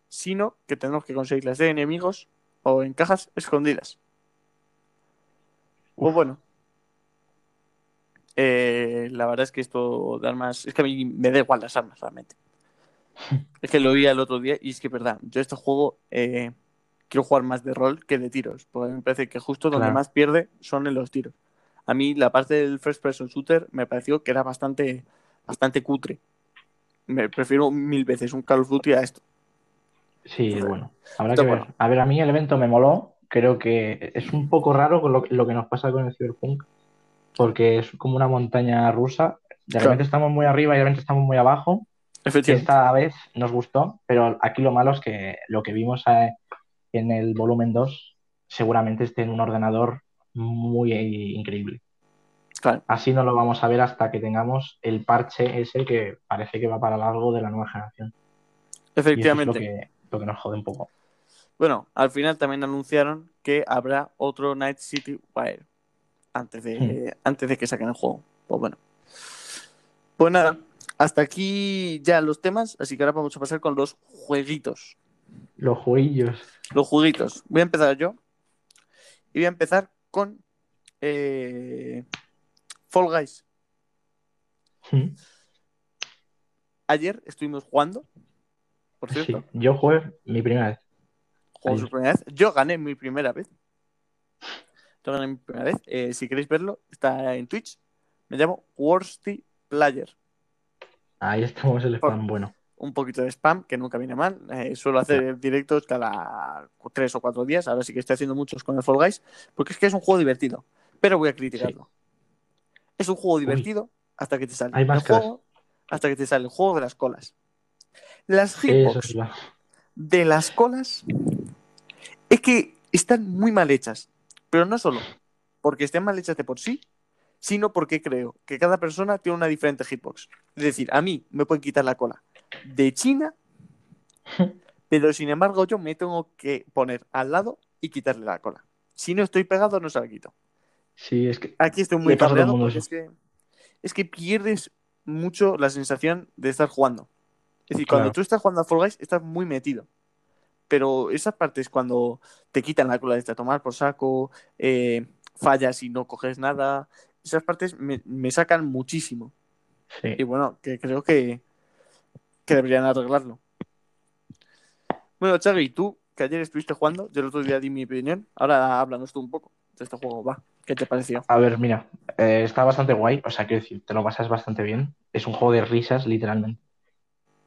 S1: sino que tenemos que conseguirlas de enemigos o en cajas escondidas. Pues bueno. Eh, la verdad es que esto de armas. Es que a mí me da igual las armas, realmente. Es que lo vi el otro día y es que, verdad, yo este juego eh, quiero jugar más de rol que de tiros. Porque me parece que justo donde
S2: Claro.
S1: más pierde son en los tiros. A mí la parte del first person shooter me pareció que era bastante, bastante cutre. Me prefiero mil veces un Call of Duty a esto.
S2: Sí,
S1: Entonces,
S2: bueno. Habrá que
S1: bueno.
S2: ver. A ver, a mí el evento me moló. Creo que es un poco raro lo, lo que nos pasa con el Cyberpunk. Porque es como una montaña rusa. De
S1: Claro.
S2: repente estamos muy arriba y de repente estamos muy abajo.
S1: Efectivamente.
S2: Esta vez nos gustó, pero aquí lo malo es que lo que vimos en el volumen 2 seguramente esté en un ordenador muy increíble.
S1: Claro.
S2: Así no lo vamos a ver hasta que tengamos el parche ese que parece que va para largo de la nueva generación. Y eso es lo
S1: Efectivamente.
S2: que, lo que nos jode un poco.
S1: Bueno, al final también anunciaron que habrá otro Night City Wire antes de, antes de que saquen el juego. Pues bueno. Pues nada, hasta aquí ya los temas, así que ahora vamos a pasar con los jueguitos.
S2: Los jueguillos.
S1: Los jueguitos. Voy a empezar yo. Y voy a empezar con eh, Fall Guys.
S2: Mm.
S1: Ayer estuvimos jugando, por
S2: Sí,
S1: cierto.
S2: yo jugué mi primera vez. Ayer.
S1: por primera vez. Yo gané mi primera vez. Yo gané mi primera vez. Eh, si queréis verlo, está en Twitch. Me llamo Worsty Player.
S2: Ahí estamos el spam bueno.
S1: Un poquito de spam, que nunca viene mal. Eh, suelo hacer directos cada tres o cuatro días. Ahora sí que estoy haciendo muchos con el Fall Guys, porque es que es un juego divertido. Pero voy a criticarlo. Es un juego divertido hasta que te sale
S2: Hay
S1: el
S2: máscaras.
S1: juego, hasta que te sale el juego de las colas. Las hitbox
S2: la-
S1: de las colas es que están muy mal hechas. Pero no solo porque estén mal hechas de por sí, sino porque creo que cada persona tiene una diferente hitbox. Es decir, a mí me pueden quitar la cola de China, pero sin embargo yo me tengo que poner al lado y quitarle la cola. Si no estoy pegado, no se la quito.
S2: Sí, es que
S1: Aquí estoy muy cabreado porque es que, es que pierdes mucho la sensación de estar jugando. Es decir, cuando tú estás jugando a Fall Guys, estás muy metido. Pero esas partes cuando te quitan la cola de tomar por saco, eh, fallas y no coges nada, esas partes me, me sacan muchísimo.
S2: sí.
S1: Y bueno, que creo que, que deberían arreglarlo. Bueno, Chavi, ¿y tú, que ayer estuviste jugando, yo el otro día di mi opinión, ahora háblanos tú un poco de este juego, va. ¿Qué te pareció?
S2: A ver, mira, eh, está bastante guay, o sea, quiero decir, te lo pasas bastante bien. Es un juego de risas, literalmente.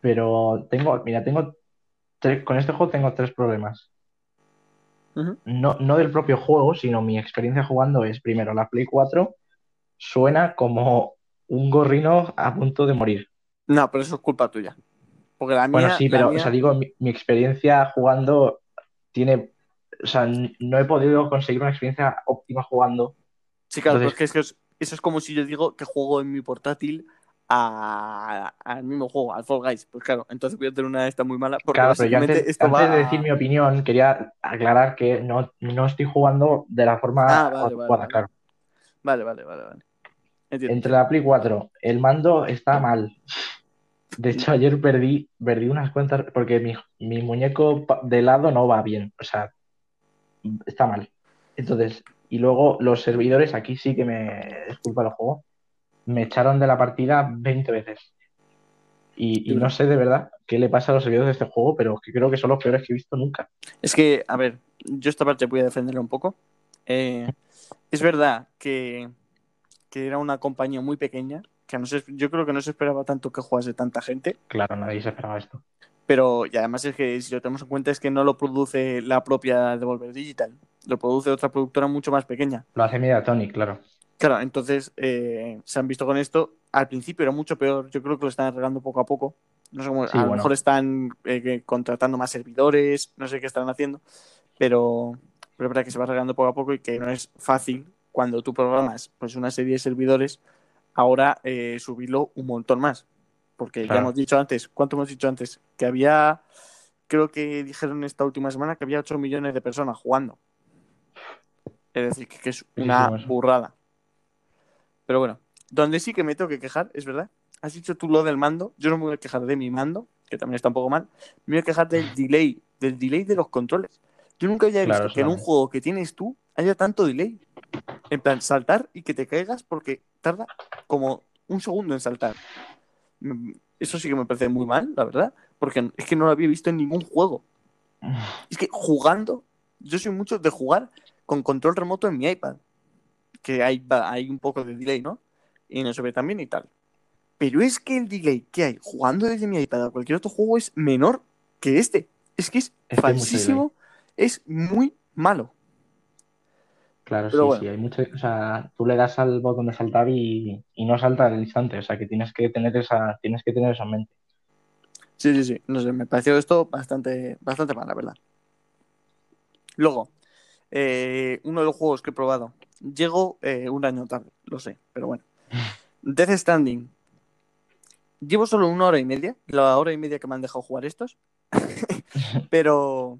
S2: Pero tengo, mira, tengo tres- con este juego tengo tres problemas. No, no del propio juego, sino mi experiencia jugando es, primero, la Play 4 suena como un gorrino a punto de morir.
S1: No, pero eso es culpa tuya. Porque la mía.
S2: Bueno, sí,
S1: la
S2: pero,
S1: mía-
S2: o sea, digo, mi, mi experiencia jugando tiene, o sea, no he podido conseguir una experiencia óptima jugando.
S1: Sí, claro,
S2: entonces-
S1: es que es- eso es como si yo digo que juego en mi portátil a- al mismo juego, al Fall Guys. Pues claro, entonces voy a tener una de esta muy mala. Porque
S2: Claro, pero yo antes,
S1: esto
S2: antes
S1: va
S2: de decir mi opinión, quería aclarar que no, no estoy jugando de la forma
S1: Ah, vale,
S2: adecuada,
S1: vale, vale.
S2: claro.
S1: Vale, vale, vale, vale. Entiendo.
S2: Entre la Play 4, el mando está mal. De hecho, ayer perdí, perdí unas cuentas porque mi, mi muñeco de lado no va bien. O sea, está mal. Entonces, y luego los servidores, aquí sí que me disculpa el juego, me echaron de la partida 20 veces. Y, y no sé de verdad qué le pasa a los servidores de este juego, pero que creo que son los peores que he visto nunca.
S1: Es que, a ver, yo esta parte voy a defenderla un poco. Eh, es verdad que, que era una compañía muy pequeña, que no se- yo creo que no se esperaba tanto que jugase tanta gente,
S2: Claro, nadie se esperaba esto.
S1: pero y además es que si lo tenemos en cuenta es que no lo produce la propia Devolver Digital, lo produce otra productora mucho más pequeña.
S2: Lo hace Mediatonic, claro.
S1: Claro, entonces eh, se han visto con esto. Al principio era mucho peor. Yo creo que lo están arreglando poco a poco. No sé cómo,
S2: Sí,
S1: a lo
S2: bueno.
S1: mejor están eh, contratando más servidores, no sé qué están haciendo, pero, pero es verdad que se va arreglando poco a poco y que no es fácil cuando tú programas pues una serie de servidores, ahora eh, subirlo un montón más. Porque ya hemos dicho antes, ¿cuánto hemos dicho antes? Que había, creo que dijeron esta última semana que había 8 millones de personas jugando. Es decir, que, que es una burrada. Pero bueno, donde sí que me tengo que quejar, es verdad. Has dicho tú lo del mando. Yo no me voy a quejar de mi mando, que también está un poco mal. Me voy a quejar del delay, del delay de los controles. Yo nunca había
S2: Claro,
S1: visto que en un juego que tienes tú haya tanto delay. En plan, saltar y que te caigas porque tarda como un segundo en saltar. Mm, Eso sí que me parece muy mal, la verdad, porque es que no lo había visto en ningún juego. Es que jugando, yo soy mucho de jugar con control remoto en mi iPad, que hay, hay un poco de delay, ¿no? Y ve tan bien y tal. Pero es que el delay que hay jugando desde mi iPad a cualquier otro juego es menor que este. Es que es falsísimo, es muy malo.
S2: Claro,
S1: Pero
S2: sí,
S1: bueno.
S2: sí, hay mucho, o sea, tú le das al botón de saltar y, y no salta al instante, o sea, que tienes que tener esa, tienes que tener eso en mente.
S1: Sí, sí, sí. No sé, me pareció esto bastante, bastante mal, la verdad. Luego, eh, uno de los juegos que he probado. Llego eh, un año tarde, lo sé, pero bueno. Death Standing. Llevo solo una hora y media, la hora y media que me han dejado jugar estos. pero,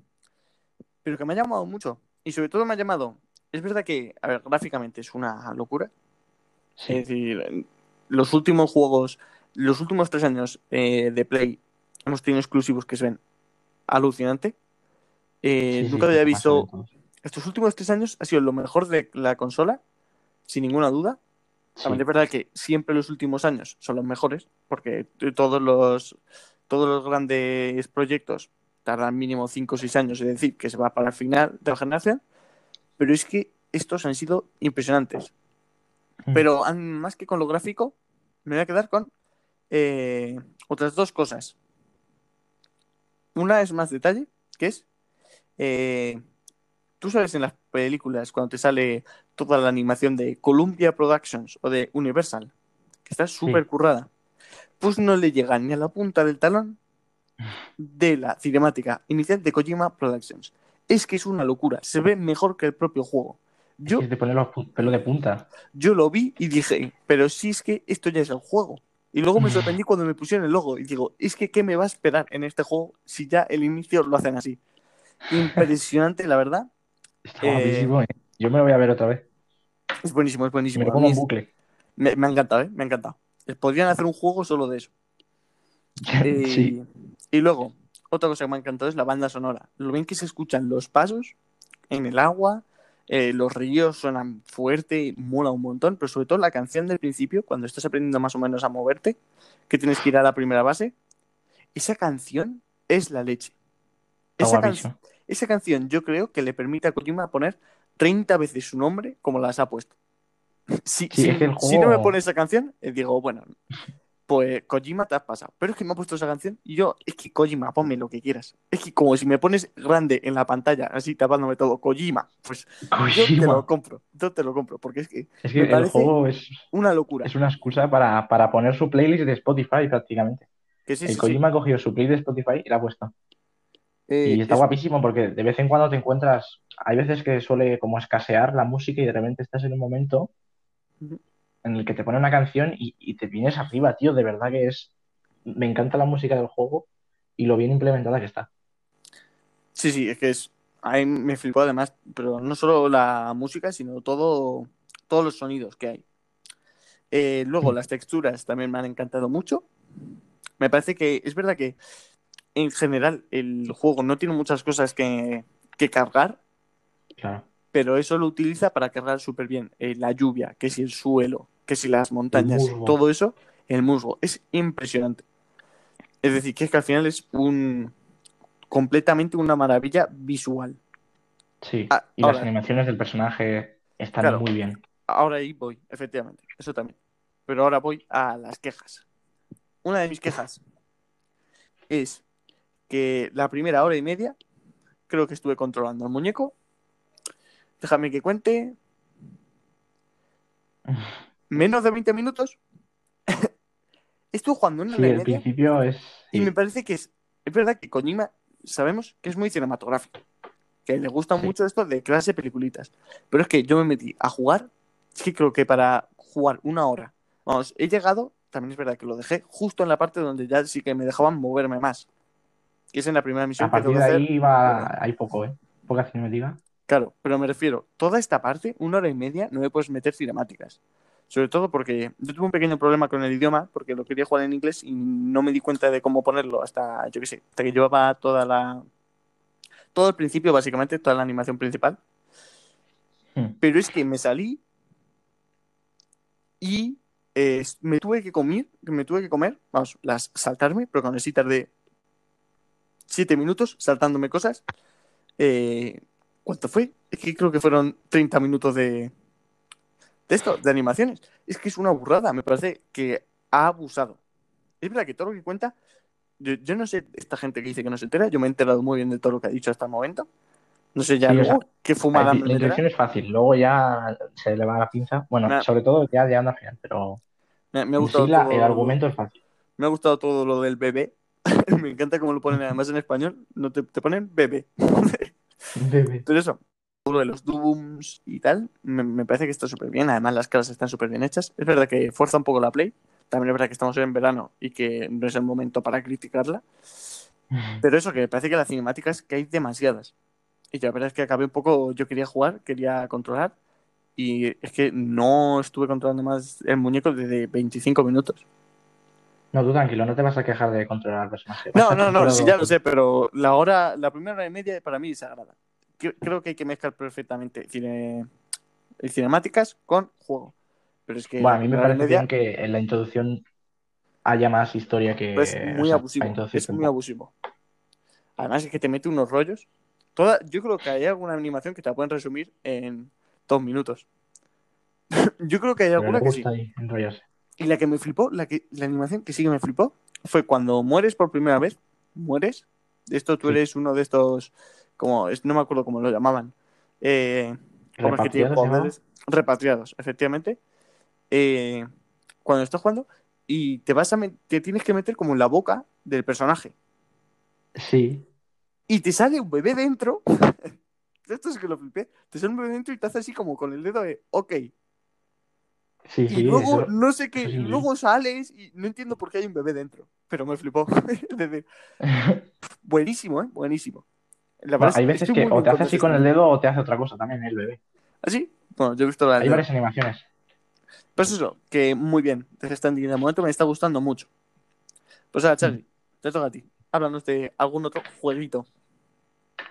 S1: pero que me ha llamado mucho. Y sobre todo me ha llamado. Es verdad que, a ver, gráficamente es una locura.
S2: Sí,
S1: Es decir, los últimos juegos, los últimos tres años eh, de Play hemos tenido exclusivos que se ven alucinante. Eh,
S2: sí,
S1: nunca
S2: sí,
S1: había visto. Estos últimos tres años ha sido lo mejor de la consola, sin ninguna duda. También es verdad que siempre los últimos años son los mejores, porque t- todos los, todos los grandes proyectos tardan mínimo 5 o 6 años, es decir, que se va para el final de la generación. Pero es que estos han sido impresionantes.
S2: Mm.
S1: Pero más que con lo gráfico, me voy a quedar con eh, otras dos cosas. Una es más detalle, que es. eh, Tú sabes en las películas cuando te sale toda la animación de Columbia Productions o de Universal, que está súper currada. Pues no le llega ni a la punta del talón de la cinemática inicial de Kojima Productions. Es que es una locura, se ve mejor que el propio juego. Yo,
S2: Es que te pone los pelos de punta.
S1: yo lo vi y dije, pero si es que esto ya es el juego. Y luego me sorprendí cuando me pusieron el logo y digo, es que ¿qué me va a esperar en este juego si ya el inicio lo hacen así? Impresionante, la verdad.
S2: Está
S1: Eh,
S2: guapísimo, ¿eh? Yo me lo voy a ver otra vez.
S1: Es buenísimo, es buenísimo.
S2: me lo pongo en bucle.
S1: me, me ha encantado, ¿eh? Me ha encantado. Podrían hacer un juego solo de eso. Eh,
S2: Sí.
S1: Y luego, otra cosa que me ha encantado es la banda sonora. Lo bien que se escuchan los pasos en el agua, eh, los ríos suenan fuerte, mola un montón, pero sobre todo la canción del principio, cuando estás aprendiendo más o menos a moverte, que tienes que ir a la primera base, esa canción es la leche. Esa, can- esa canción yo creo que le permite a Kojima poner 30 veces su nombre como las ha puesto. Si,
S2: Sí,
S1: si- si no me pone esa canción, eh, digo, bueno, pues Kojima te has pasado. Pero es que me ha puesto esa canción y yo, es que Kojima, ponme lo que quieras. Es que como si me pones grande en la pantalla, así tapándome todo, Kojima, pues yo te
S2: Kojima.
S1: lo compro, yo te lo compro, porque es que
S2: Es
S1: me
S2: que el juego es,
S1: una locura.
S2: es una excusa para, para poner su playlist de Spotify prácticamente.
S1: Que sí,
S2: el
S1: sí, sí.
S2: Kojima ha cogido su playlist de Spotify y la ha puesto.
S1: Eh,
S2: Y está
S1: es-
S2: guapísimo porque de vez en cuando te encuentras, hay veces que suele como escasear la música y de repente estás en un momento. En el que te pone una canción y, y te vienes arriba, tío, de verdad que es, me encanta la música del juego y lo bien implementada que está.
S1: Sí, sí, es que es. A mí me flipó además, pero no solo la música, sino todo, todos los sonidos que hay. Eh, luego,
S2: Mm.
S1: las texturas también me han encantado mucho. Me parece que es verdad que en general el juego no tiene muchas cosas que, que cargar,
S2: Claro.
S1: pero eso lo utiliza para cargar súper bien. Eh, la lluvia, que si el suelo, que si las montañas, todo eso, el musgo. Es impresionante. Es decir, que es que al final es un completamente una maravilla visual.
S2: Sí.
S1: Ah,
S2: y
S1: ahora-
S2: las animaciones del personaje están
S1: Claro.
S2: muy bien.
S1: Ahora ahí voy, efectivamente, eso también. Pero ahora voy a las quejas. Una de mis quejas es que la primera hora y media creo que estuve controlando al muñeco. Déjame que cuente. Menos de 20 minutos. estuve jugando una
S2: Sí,
S1: hora y
S2: el principio es...
S1: y
S2: sí.
S1: me parece que es, es verdad que Kojima sabemos que es muy cinematográfico. Que le gusta
S2: Sí.
S1: mucho esto de clase peliculitas. Pero es que yo me metí a jugar. Es que creo que para jugar una hora. Vamos, he llegado. También es verdad que lo dejé justo en la parte donde ya sí que me dejaban moverme más. Que es en la primera misión
S2: A partir
S1: que
S2: de ahí va... hay poco, ¿eh? Poca cinemática.
S1: Claro, pero me refiero, toda esta parte, una hora y media, no me puedes meter cinemáticas. Sobre todo porque yo tuve un pequeño problema con el idioma, porque lo quería jugar en inglés y no me di cuenta de cómo ponerlo hasta, yo qué sé, hasta que llevaba toda la. Todo el principio, básicamente, toda la animación principal.
S2: Hmm.
S1: Pero es que me salí y eh, me tuve que comer, me tuve que comer, vamos, las saltarme, pero con el tardé siete minutos saltándome cosas. Eh, ¿Cuánto fue? Es que creo que fueron 30 minutos de, de esto, de animaciones. Es que es una burrada, me parece que ha abusado. Es verdad que todo lo que cuenta, yo, yo no sé, esta gente que dice que no se entera, yo me he enterado muy bien de todo lo que ha dicho hasta el momento. No sé ya
S2: Sí, o
S1: luego qué fumada
S2: La
S1: meterá.
S2: introducción es fácil, luego ya se le va la pinza. Bueno,
S1: Nah.
S2: sobre todo ya llegando al final, pero
S1: Me, me ha gustado
S2: sí la-
S1: todo-
S2: el argumento es fácil.
S1: Me ha gustado todo lo del bebé. me encanta cómo lo ponen además en español. No te, te ponen bebé.
S2: Bebé.
S1: Pero eso, de los dooms y tal, me, me parece que está súper bien. Además, las caras están súper bien hechas. Es verdad que fuerza un poco la play. También es verdad que estamos en verano y que no es el momento para criticarla. Pero eso, que me parece que las cinemáticas que hay demasiadas. Y la verdad es que acabé un poco. Yo quería jugar, quería controlar. Y es que no estuve controlando más el muñeco desde 25 minutos.
S2: No, tú tranquilo, no te vas a quejar de controlar al personaje.
S1: No, no, no, sí, ya lo sé, pero la hora, la primera hora y media para mí es sagrada. Cre- Creo que hay que mezclar perfectamente cine, cinemáticas con juego. Pero es que
S2: Bueno, a mí me parece
S1: media
S2: bien que en la introducción haya más historia que.
S1: es
S2: o
S1: muy
S2: sea,
S1: abusivo. Es muy abusivo. Además es que te mete unos rollos. Toda, yo creo que hay alguna animación que te la pueden resumir en dos minutos. yo creo que hay alguna que sí.
S2: ahí.
S1: Y la que me flipó, la, que, la animación que sí que me flipó, fue cuando mueres por primera vez, mueres, De esto tú
S2: Sí.
S1: eres uno de estos, como, es- no me acuerdo cómo lo llamaban. Eh, que tienen
S2: ¿Repatriados llama?
S1: poderes repatriados, efectivamente. Eh, cuando estás jugando y te vas a te tienes que meter como en la boca del personaje
S2: Sí,
S1: y te sale un bebé dentro. Esto es que lo flipé. Te sale un bebé dentro y te hace así como con el dedo de ok.
S2: sí,
S1: Y
S2: sí.
S1: luego,
S2: eso-
S1: no sé qué,
S2: es increíble.
S1: luego sales y no entiendo por qué hay un bebé dentro. Pero me flipó. Es buenísimo, ¿eh? Buenísimo. La
S2: Bueno,
S1: verdad
S2: hay
S1: es-
S2: veces que o te hace así con el
S1: este
S2: dedo o te hace otra cosa también el bebé.
S1: ¿Ah, sí? Bueno, yo he visto la
S2: Hay varias animaciones.
S1: Pues eso, que muy bien. Stranding de momento me está gustando mucho. Pues ahora, Charlie, te toca a ti. Háblanos de algún otro jueguito.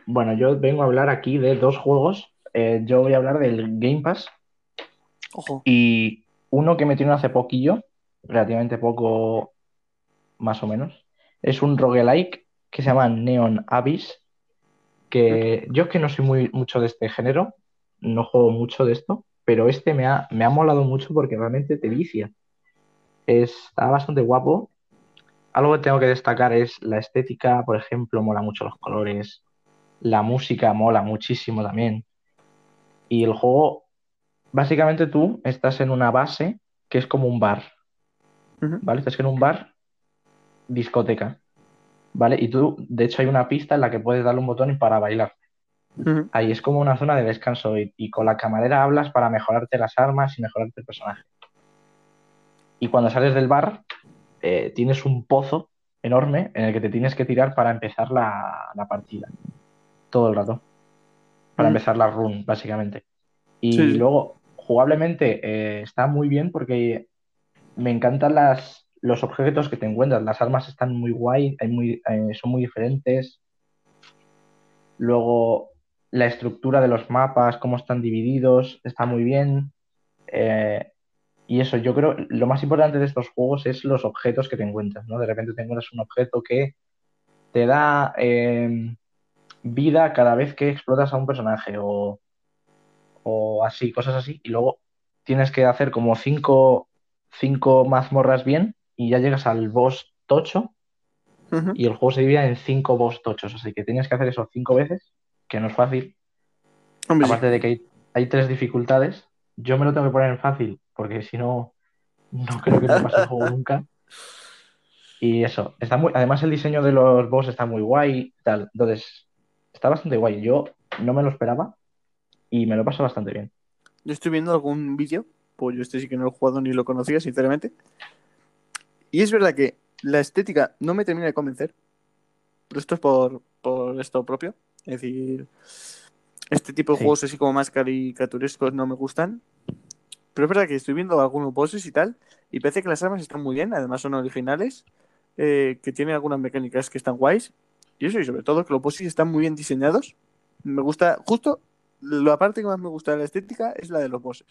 S2: Bueno, yo vengo a hablar aquí de dos juegos. Eh, yo voy a hablar del Game Pass
S1: Ojo.
S2: y uno que metieron hace poquillo, relativamente poco, más o menos. Es un roguelike que se llama Neon Abyss. Que yo es que no soy muy mucho de este género, no juego mucho de esto, pero este me ha, me ha molado mucho porque realmente te vicia. Está bastante guapo. Algo que tengo que destacar es la estética, por ejemplo, mola mucho los colores. La música mola muchísimo también. Y el juego, básicamente tú estás en una base que es como un bar. ¿vale? Estás en un bar, discoteca, ¿vale? Y tú, de hecho, hay una pista en la que puedes darle un botón para bailar. Ahí es como una zona de descanso y, y con la camarera hablas para mejorarte las armas y mejorarte el personaje. Y cuando sales del bar, eh, tienes un pozo enorme en el que te tienes que tirar para empezar la, la partida. Todo el rato. Para empezar la run, básicamente. Y
S1: sí.
S2: luego, jugablemente, eh, está muy bien porque me encantan las, los objetos que te encuentras. Las armas están muy guay, hay muy, eh, son muy diferentes. Luego, la estructura de los mapas, cómo están divididos, está muy bien. Eh, y eso, yo creo, lo más importante de estos juegos es los objetos que te encuentras, ¿no? De repente te encuentras un objeto que te da eh, vida cada vez que explotas a un personaje o, o así, cosas así. Y luego tienes que hacer como cinco, cinco mazmorras bien y ya llegas al boss tocho y el juego se divide en cinco boss tochos. Así que tienes que hacer eso cinco veces, que no es fácil.
S1: Hombre, sí.
S2: Aparte de que hay, hay tres dificultades, yo me lo tengo que poner en fácil, porque si no, no creo que me pase el juego nunca. Y eso, está muy, además el diseño de los boss está muy guay, tal. Entonces, está bastante guay. Yo no me lo esperaba y me lo paso bastante bien.
S1: Yo estoy viendo algún vídeo, pues yo este sí que no lo he jugado ni lo conocía, sinceramente. Y es verdad que la estética no me termina de convencer, pero esto es por, por esto propio. Es decir, este tipo de
S2: Sí.
S1: juegos así como más caricaturescos no me gustan. Pero es verdad que estoy viendo algunos bosses y tal, y parece que las armas están muy bien, además son originales, eh, que tienen algunas mecánicas que están guays. Y eso, y sobre todo que los bosses están muy bien diseñados. Me gusta, justo la parte que más me gusta de la estética es la de los bosses.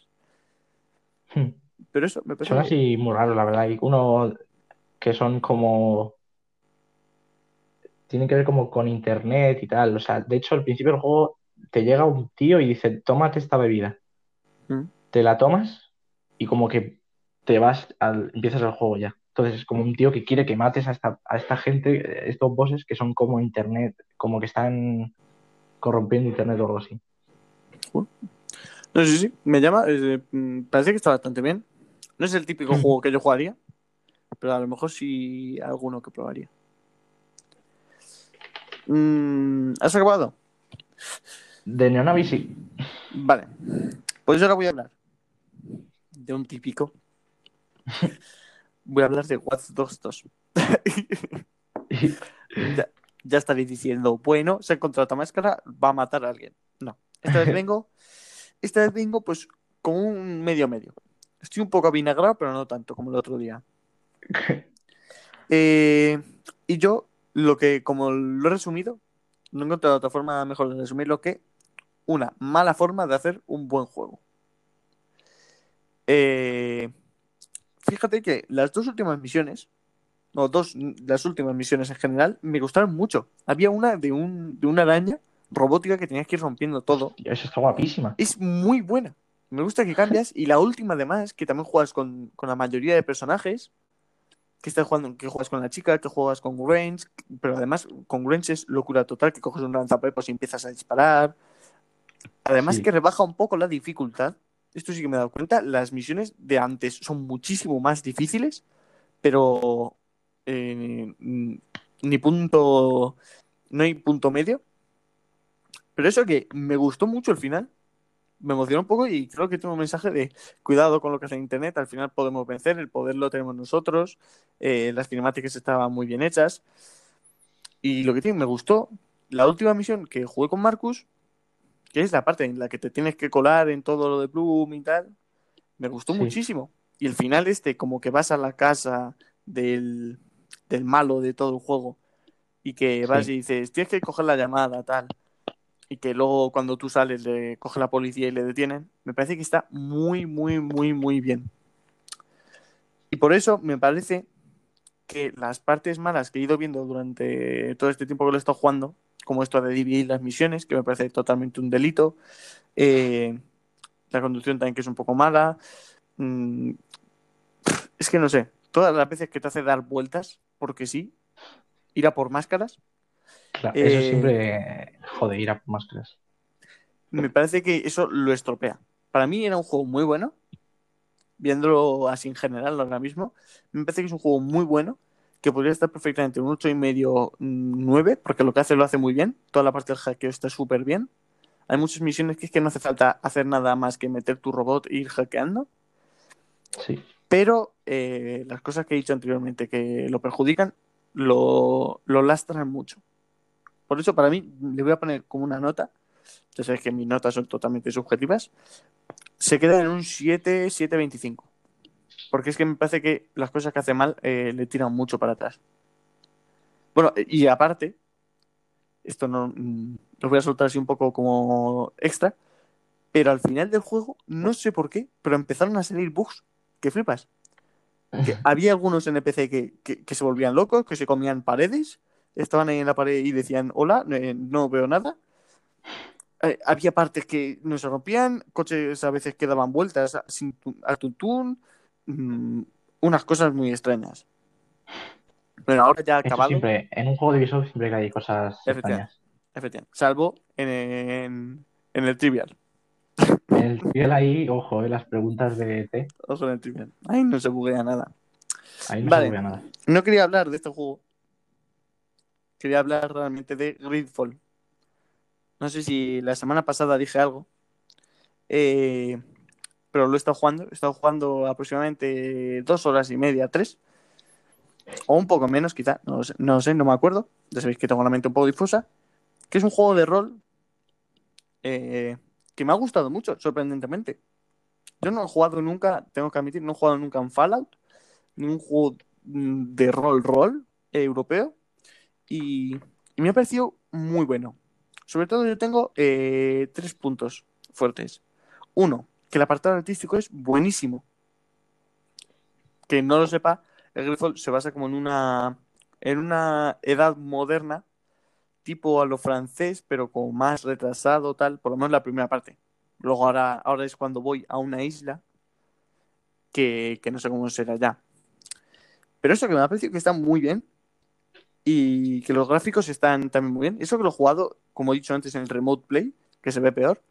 S1: Pero eso, me parece.
S2: Son así muy raros, la verdad. Hay uno que son como. Tienen que ver como con internet y tal. O sea, de hecho, al principio del juego te llega un tío y dice: Tómate esta bebida.
S1: Mm.
S2: Te la tomas y como que te vas, al, empiezas el juego ya. Entonces es como un tío que quiere que mates a esta, a esta gente, estos bosses que son como internet, como que están corrompiendo internet o algo así.
S1: No sé, sí, me llama. eh, mm, parece que está bastante bien. No es el típico juego que yo jugaría, pero a lo mejor sí alguno que probaría. Mm, ¿Has acabado?
S2: De Neonavi sí.
S1: Vale. Pues ahora voy a hablar de un típico. Voy a hablar de Watch Dogs 2. ya, ya estaréis diciendo, bueno, se ha encontrado máscara, va a matar a alguien. No, esta vez vengo, esta vez vengo pues con un medio medio. Estoy un poco avinagrado, pero no tanto como el otro día. Eh, y yo, lo que, como lo he resumido, no he encontrado otra forma mejor de resumirlo que una mala forma de hacer un buen juego. Eh, fíjate que las dos últimas misiones, o dos, las últimas misiones en general, me gustaron mucho. Había una de, un, de una araña robótica que tenías que ir rompiendo todo.
S2: Hostia, Eso está guapísima.
S1: Es muy buena. Me gusta que cambias. Y la última, además, que también juegas con, con la mayoría de personajes, que estás jugando, que juegas con la chica, que juegas con range, pero además con range es locura total, que coges un lanzapepos y empiezas a disparar. Además
S2: Sí.
S1: que rebaja un poco la dificultad. Esto sí que me he dado cuenta. Las misiones de antes son muchísimo más difíciles, pero eh, ni punto, no hay punto medio. Pero eso que me gustó mucho el final, me emocionó un poco y creo que tengo un mensaje de cuidado con lo que hace Internet, al final podemos vencer, el poder lo tenemos nosotros, eh, las cinemáticas estaban muy bien hechas. Y lo que tiene, me gustó, la última misión que jugué con Marcus, que es la parte en la que te tienes que colar en todo lo de Bloom y tal, me gustó
S2: Sí.
S1: muchísimo. Y el final este, como que vas a la casa del, del malo de todo el juego y que vas
S2: Sí.
S1: y dices, tienes que coger la llamada, tal. Y que luego cuando tú sales le coge la policía y le detienen. Me parece que está muy, muy, muy, muy bien. Y por eso me parece que las partes malas que he ido viendo durante todo este tiempo que lo he estado jugando, como esto de dividir las misiones, que me parece totalmente un delito, eh, la conducción también que es un poco mala, mm, es que no sé, todas las veces que te hace dar vueltas, porque sí, ir a por máscaras,
S2: Claro,
S1: Eh,
S2: eso siempre jode ir a por máscaras.
S1: me parece que eso lo estropea. Para mí era un juego muy bueno, viéndolo así en general ahora mismo, me parece que es un juego muy bueno, que podría estar perfectamente un 8,5, 9, porque lo que hace lo hace muy bien, toda la parte del hackeo está súper bien. Hay muchas misiones que es que no hace falta hacer nada más que meter tu robot e ir hackeando,
S2: Sí,
S1: pero eh, las cosas que he dicho anteriormente que lo perjudican, lo, lo lastran mucho. Por eso, para mí, le voy a poner como una nota. Ya sabes que mis notas son totalmente subjetivas. Se queda en un 7, 7,25. Porque es que me parece que las cosas que hace mal eh, le tiran mucho para atrás. Bueno, y aparte, esto no mm, lo voy a soltar así un poco como extra, pero al final del juego, no sé por qué, pero empezaron a salir bugs que flipas. Que había algunos NPC que, que, que se volvían locos, que se comían paredes, estaban ahí en la pared y decían hola, eh, no veo nada. Eh, había partes que no se rompían, coches a veces que daban vueltas a- sin a tuntún, mm, unas cosas muy extrañas. Bueno, ahora ya acabado,
S2: siempre, en un juego de Ubisoft siempre hay cosas extrañas.
S1: efectivamente, salvo en, en, en el trivial.
S2: En el trivial ahí, ojo, eh, las preguntas de T,
S1: Ojo en el trivial. Ahí no se buguea nada.
S2: ahí no
S1: Vale.
S2: se buguea nada.
S1: No quería hablar de este juego. Quería hablar realmente de Gridfall. No sé si la semana pasada dije algo. eh, pero lo he estado jugando. He estado jugando aproximadamente dos horas y media, tres. O un poco menos, quizá. No sé, no, me acuerdo. Ya sabéis que tengo la mente un poco difusa. Que es un juego de rol eh, que me ha gustado mucho, sorprendentemente. Yo no he jugado nunca, tengo que admitir, no he jugado nunca en Fallout. Ni un juego de rol-rol europeo. Y, me ha parecido muy bueno. Sobre todo yo tengo eh, tres puntos fuertes. Uno, que el apartado artístico es buenísimo. Que no lo sepa, el Gridfall se basa como en una, en una edad moderna, tipo a lo francés, pero como más retrasado, tal, por lo menos la primera parte. Luego ahora, ahora es cuando voy a una isla que, que no sé cómo será ya. Pero eso que me ha parecido que está muy bien y que los gráficos están también muy bien. Eso que lo he jugado, como he dicho antes, en el Remote Play, que se ve peor,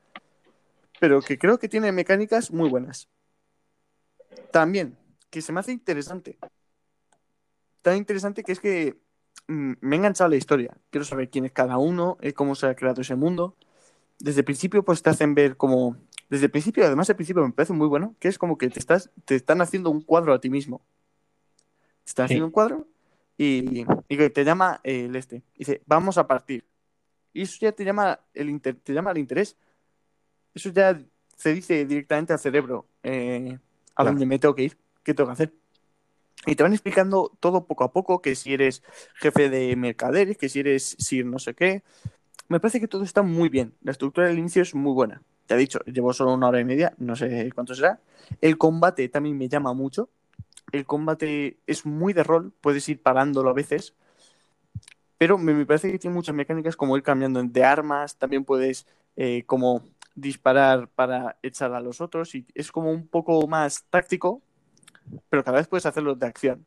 S1: pero que creo que tiene mecánicas muy buenas. También, que se me hace interesante. Tan interesante que es que mm, me ha enganchado la historia. Quiero saber quién es cada uno, eh, cómo se ha creado ese mundo. Desde el principio, pues te hacen ver como. Desde el principio, además, el principio me parece muy bueno, que es como que te estás, te están haciendo un cuadro a ti mismo. Te están
S2: Sí.
S1: haciendo un cuadro y, y te llama el este. Dice, vamos a partir. Y eso ya te llama, el inter- te llama el interés. Eso ya se dice directamente al cerebro eh, a
S2: Claro.
S1: dónde me tengo que ir, qué tengo que hacer. Y te van explicando todo poco a poco, que si eres jefe de mercaderes, que si eres sir no sé qué. Me parece que todo está muy bien. La estructura del inicio es muy buena. Ya he dicho, llevo solo una hora y media, no sé cuánto será. El combate también me llama mucho. El combate es muy de rol, puedes ir parándolo a veces. Pero me, parece que tiene muchas mecánicas como ir cambiando de armas, también puedes eh, como disparar para echar a los otros y es como un poco más táctico, pero cada vez puedes hacerlo de acción.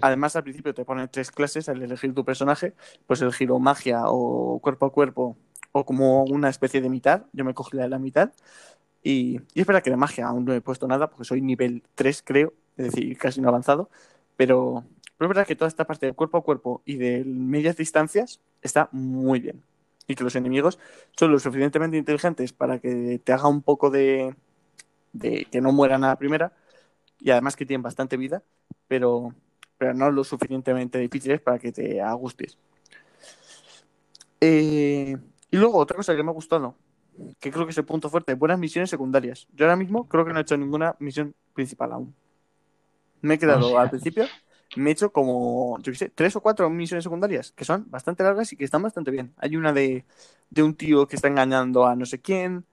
S1: Además, al principio te ponen tres clases al elegir tu personaje, pues el giro magia o cuerpo a cuerpo o como una especie de mitad. Yo me cogí la mitad. Y, es verdad que de magia aún no he puesto nada porque soy nivel 3, creo, es decir, casi no avanzado. Pero, pero es verdad que toda esta parte de cuerpo a cuerpo y de medias distancias está muy bien. Y que los enemigos son lo suficientemente inteligentes para que te haga un poco de, de que no mueran a la primera. Y además que tienen bastante vida, pero, pero no lo suficientemente difíciles para que te agustes. Eh, y luego otra cosa que me ha gustado, que creo que es el punto fuerte, buenas misiones secundarias. Yo ahora mismo creo que no he hecho ninguna misión principal aún. Me he quedado al principio, me he hecho como, yo qué sé, tres o cuatro misiones secundarias, que son bastante largas y que están bastante bien. Hay una de, de un tío que está engañando a no sé quién.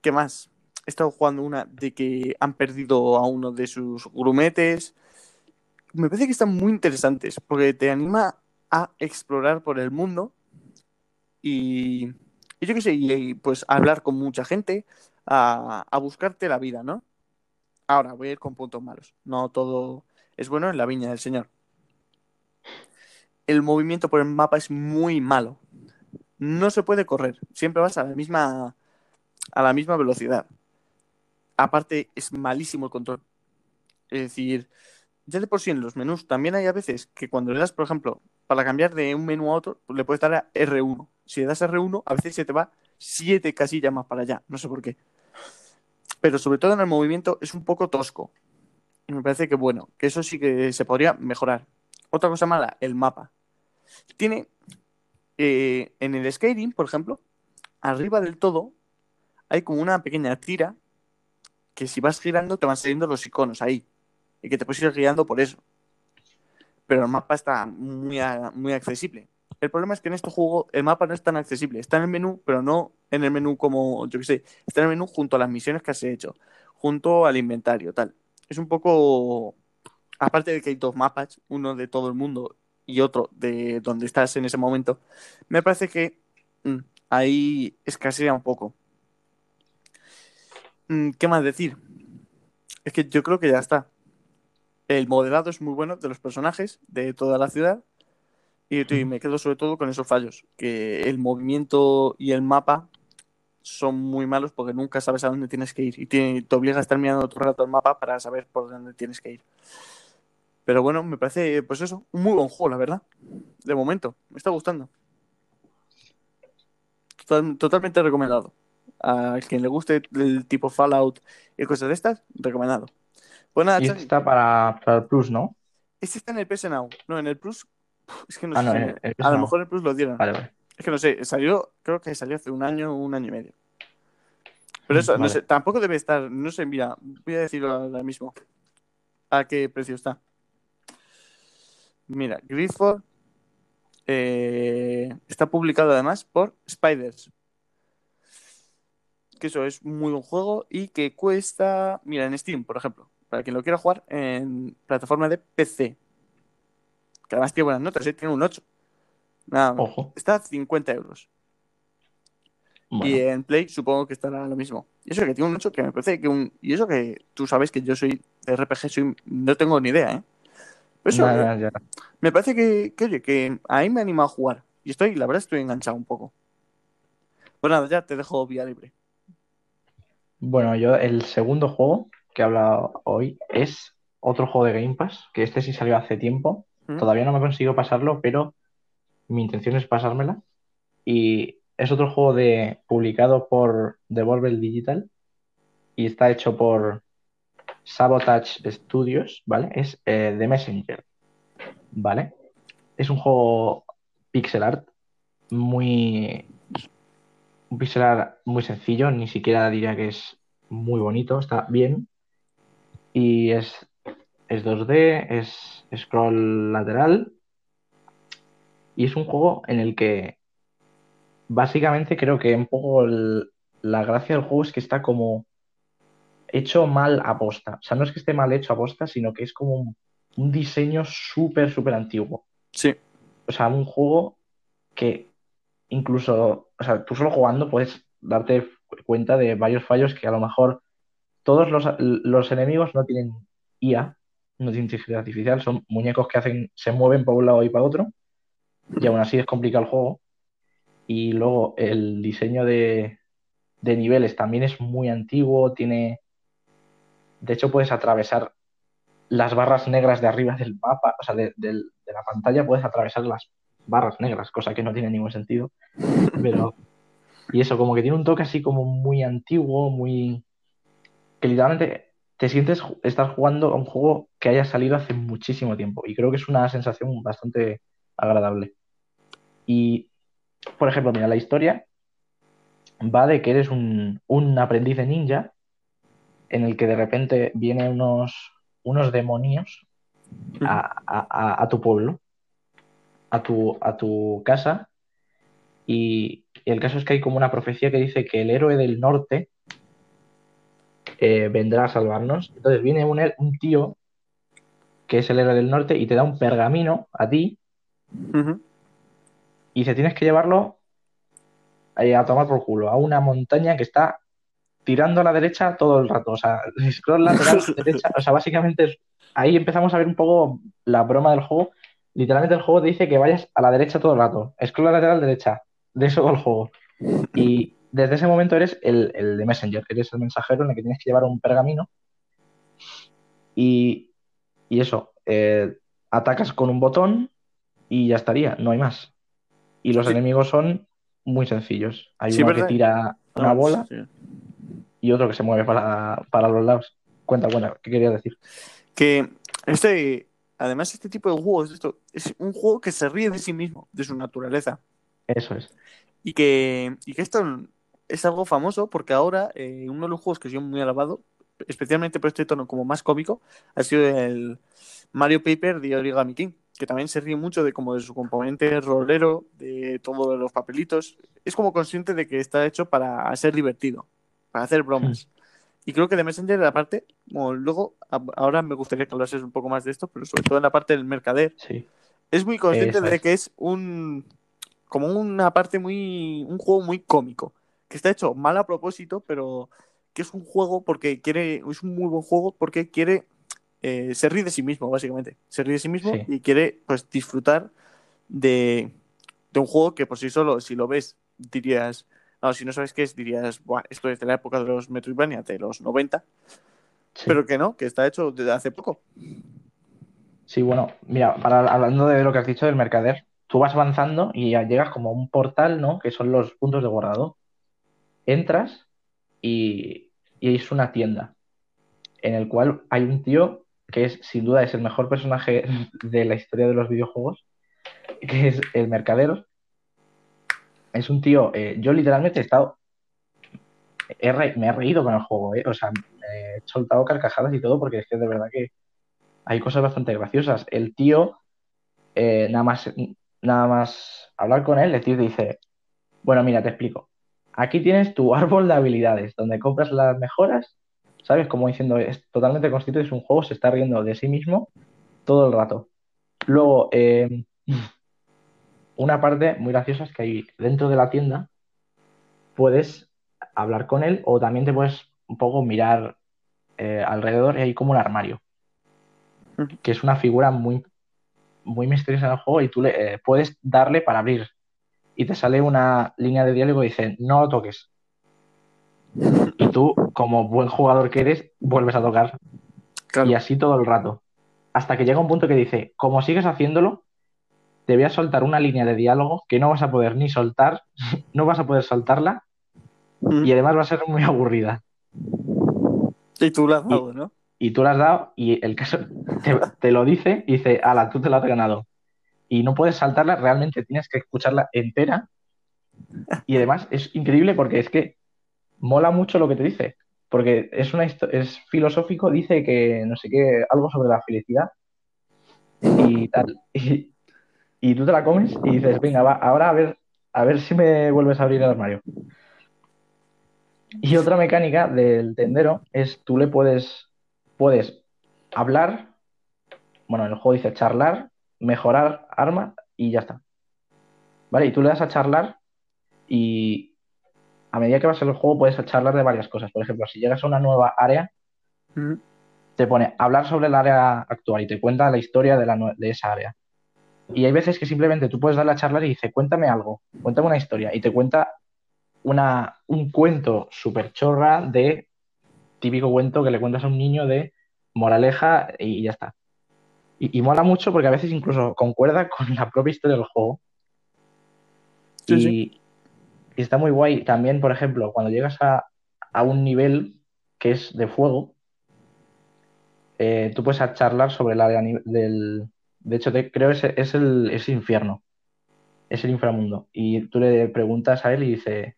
S1: ¿Qué más? He estado jugando una de que han perdido a uno de sus grumetes. Me parece que están muy interesantes, porque te anima a explorar por el mundo y, y yo qué sé, y, pues a hablar con mucha gente, a, a buscarte la vida, ¿no? Ahora voy a ir con puntos malos. No todo es bueno en la viña del Señor. El movimiento por el mapa es muy malo. No se puede correr. Siempre vas a la misma a la misma velocidad. Aparte, es malísimo el control. Es decir, ya de por sí en los menús también hay a veces que cuando le das, por ejemplo, para cambiar de un menú a otro, le puedes dar a R1. Si le das a R1, a veces se te va siete casillas más para allá. No sé por qué. Pero sobre todo en el movimiento es un poco tosco. Y me parece que bueno, que eso sí que se podría mejorar. Otra cosa mala, el mapa. Tiene eh, en el Skyrim, por ejemplo, arriba del todo hay como una pequeña tira que si vas girando te van saliendo los iconos ahí y que te puedes ir guiando por eso. Pero el mapa está muy, muy accesible. El problema es que en este juego el mapa no es tan accesible. Está en el menú, pero no en el menú como, yo qué sé, está en el menú junto a las misiones que has hecho, junto al inventario, tal. Es un poco, aparte de que hay dos mapas, uno de todo el mundo y otro de donde estás en ese momento, me parece que mm, ahí escasea un poco. Mm, ¿Qué más decir? Es que yo creo que ya está. El modelado es muy bueno de los personajes de toda la ciudad y, y me quedo sobre todo con esos fallos, que el movimiento y el mapa son muy malos porque nunca sabes a dónde tienes que ir y te, te obliga a estar mirando todo el rato el mapa para saber por dónde tienes que ir. Pero bueno, me parece, pues eso, un muy buen juego, la verdad. De momento, me está gustando. Total- totalmente recomendado. A quien le guste el tipo Fallout y cosas de estas, recomendado. Pues nada,
S2: Y
S1: Charlie,
S2: está para, para el Plus, ¿no?
S1: este está en el PS Now. No, en el Plus. Es que no
S2: Ah,
S1: sé
S2: no, el- el PS
S1: a lo mejor el Plus lo dieron.
S2: Vale, vale.
S1: Es que no sé, salió, creo que salió hace un año, un año y medio. Pero eso, no sé, tampoco debe estar, no sé, mira, voy a decirlo ahora mismo. ¿A qué precio está? Mira, Gridford eh, está publicado además por Spiders. Que eso es muy buen juego y que cuesta, mira, en Steam, por ejemplo, para quien lo quiera jugar en plataforma de PC. Que además tiene buenas notas, ¿eh? tiene un 8. Nada,
S2: Ojo.
S1: está a 50 euros.
S2: Bueno,
S1: Y en Play supongo que estará lo mismo. Y eso que tiene un 8 que me parece que un. Y eso que tú sabes que yo soy de RPG, soy... no tengo ni idea, ¿eh? Pero eso,
S2: ya.
S1: me parece que, que, oye, que ahí me anima a jugar. Y estoy, la verdad, estoy enganchado un poco. Pues nada, ya te dejo vía libre.
S2: Bueno, yo el segundo juego que he hablado hoy es otro juego de Game Pass, que este sí salió hace tiempo.
S1: ¿Mm?
S2: Todavía no me consigo pasarlo, pero mi intención es pasármela. Y es otro juego de, publicado por Devolver Digital y está hecho por Sabotage Studios, ¿vale? Es eh, The Messenger, ¿vale? Es un juego pixel art muy... Un pixel art muy sencillo, ni siquiera diría que es muy bonito, está bien. Y es, es 2D, es scroll lateral. Y es un juego en el que básicamente creo que un poco el- la gracia del juego es que está como hecho mal a posta. O sea, no es que esté mal hecho a posta, sino que es como un, un diseño súper, súper antiguo.
S1: Sí,
S2: O sea, un juego que incluso, o sea, tú solo jugando puedes darte cuenta de varios fallos que a lo mejor todos los, los enemigos no tienen IA, no tiene inteligencia artificial, son muñecos que hacen, se mueven para un lado y para otro, y aún así es complicado el juego. Y luego el diseño de, de niveles también es muy antiguo, tiene... De hecho, puedes atravesar las barras negras de arriba del mapa, o sea, de, de la pantalla puedes atravesar las barras negras, cosa que no tiene ningún sentido. Pero... Y eso, como que tiene un toque así como muy antiguo, muy... que literalmente te sientes estar jugando a un juego que haya salido hace muchísimo tiempo. Y creo que es una sensación bastante agradable. Y, por ejemplo, mira, la historia va de que eres un, aprendiz de ninja en el que de repente vienen unos, unos demonios a, tu pueblo, a tu, a tu casa. Y el caso es que hay como una profecía que dice que el héroe del norte eh, vendrá a salvarnos. Entonces viene un, un, tío que es el héroe del norte y te da un pergamino a ti y se tienes que llevarlo eh, a tomar por culo a una montaña que está tirando a la derecha todo el rato. O sea, scroll lateral, derecha. O sea, básicamente ahí empezamos a ver un poco la broma del juego. Literalmente el juego te dice que vayas a la derecha todo el rato. Scroll lateral, derecha. De eso el juego. Y desde ese momento eres el, el, de Messenger, eres el mensajero en el que tienes que llevar un pergamino y, y eso, eh, atacas con un botón y ya estaría, no hay más. Y los enemigos son muy sencillos. Hay uno que tira una ah, bola y otro que se mueve para, para los lados. Cuenta, cuenta, ¿qué quería decir?
S1: Que este, además, este tipo de juegos esto, es un juego que se ríe de sí mismo, de su naturaleza.
S2: Eso es.
S1: Y que, y que esto es algo famoso porque ahora eh, uno de los juegos que yo muy alabado, especialmente por este tono como más cómico, ha sido el Mario Paper de Origami King, que también se ríe mucho de como de su componente rolero, de todos los papelitos. Es como consciente de que está hecho para ser divertido, para hacer bromas. Hmm. Y creo que de Messenger, aparte, como luego, ahora me gustaría que hablases un poco más de esto, pero sobre todo en la parte del mercader, es muy consciente de que es un como una parte muy, un juego muy cómico que está hecho mal a propósito, pero que es un juego porque quiere, es un muy buen juego porque quiere, eh, se ríe de sí mismo, básicamente. Se ríe de sí mismo y quiere, pues, disfrutar de, un juego que por sí solo, si lo ves, dirías, no, si no sabes qué es, dirías, esto es de la época de los Metroidvania, de los 90, pero que no, que está hecho desde hace poco.
S2: Sí, bueno, mira, para, hablando de lo que has dicho del mercader, tú vas avanzando y ya llegas como a un portal, ¿no? Que son los puntos de guardado entras y, es una tienda en el cual hay un tío que es sin duda es el mejor personaje de la historia de los videojuegos, que es el mercadero. Es un tío, eh, yo literalmente he estado, me he reído con el juego, eh, o sea, he soltado carcajadas y todo porque es que de verdad que hay cosas bastante graciosas. El tío, eh, nada más, nada más hablar con él, el tío te dice, bueno, mira, te explico aquí tienes tu árbol de habilidades, donde compras las mejoras, ¿sabes? Como diciendo, es totalmente constituido, es un juego, se está riendo de sí mismo todo el rato. Luego, eh, una parte muy graciosa es que ahí dentro de la tienda puedes hablar con él o también te puedes un poco mirar eh, alrededor y hay como un armario, que es una figura muy, muy misteriosa en el juego y tú le, eh, puedes darle para abrir y te sale una línea de diálogo y dice, no lo toques. Y tú, como buen jugador que eres, vuelves a tocar. Y así todo el rato. Hasta que llega un punto que dice, como sigues haciéndolo, te voy a soltar una línea de diálogo que no vas a poder ni soltar, no vas a poder soltarla, y además va a ser muy aburrida.
S1: Y tú la has dado, ¿no?
S2: Y tú la has dado, y el caso te, te lo dice, y dice, ala, tú te la has ganado y no puedes saltarla, realmente tienes que escucharla entera. Y además es increíble porque es que mola mucho lo que te dice, porque es, es filosófico, dice que no sé qué, algo sobre la felicidad y tal. Y, tú te la comes y dices, venga, va, ahora a ver, a ver si me vuelves a abrir el armario. Y otra mecánica del tendero es tú le puedes, puedes hablar, bueno, en el juego dice charlar, mejorar arma y ya está. ¿Vale? Y tú le das a charlar y a medida que vas en el juego puedes charlar de varias cosas. Por ejemplo, si llegas a una nueva área, te pone hablar sobre el área actual y te cuenta la historia de, la de esa área. Y hay veces que simplemente tú puedes darle a charlar y dice, cuéntame algo, cuéntame una historia. Y te cuenta una, un cuento súper chorra de típico cuento que le cuentas a un niño de moraleja y ya está. Y, y mola mucho porque a veces incluso concuerda con la propia historia del juego.
S1: Sí,
S2: y,
S1: sí.
S2: y está muy guay. También, por ejemplo, cuando llegas a, a un nivel que es de fuego, eh, tú puedes charlar sobre el área ni- del... De hecho, te- creo que es, es el es infierno, es el inframundo. Y tú le preguntas a él y dice,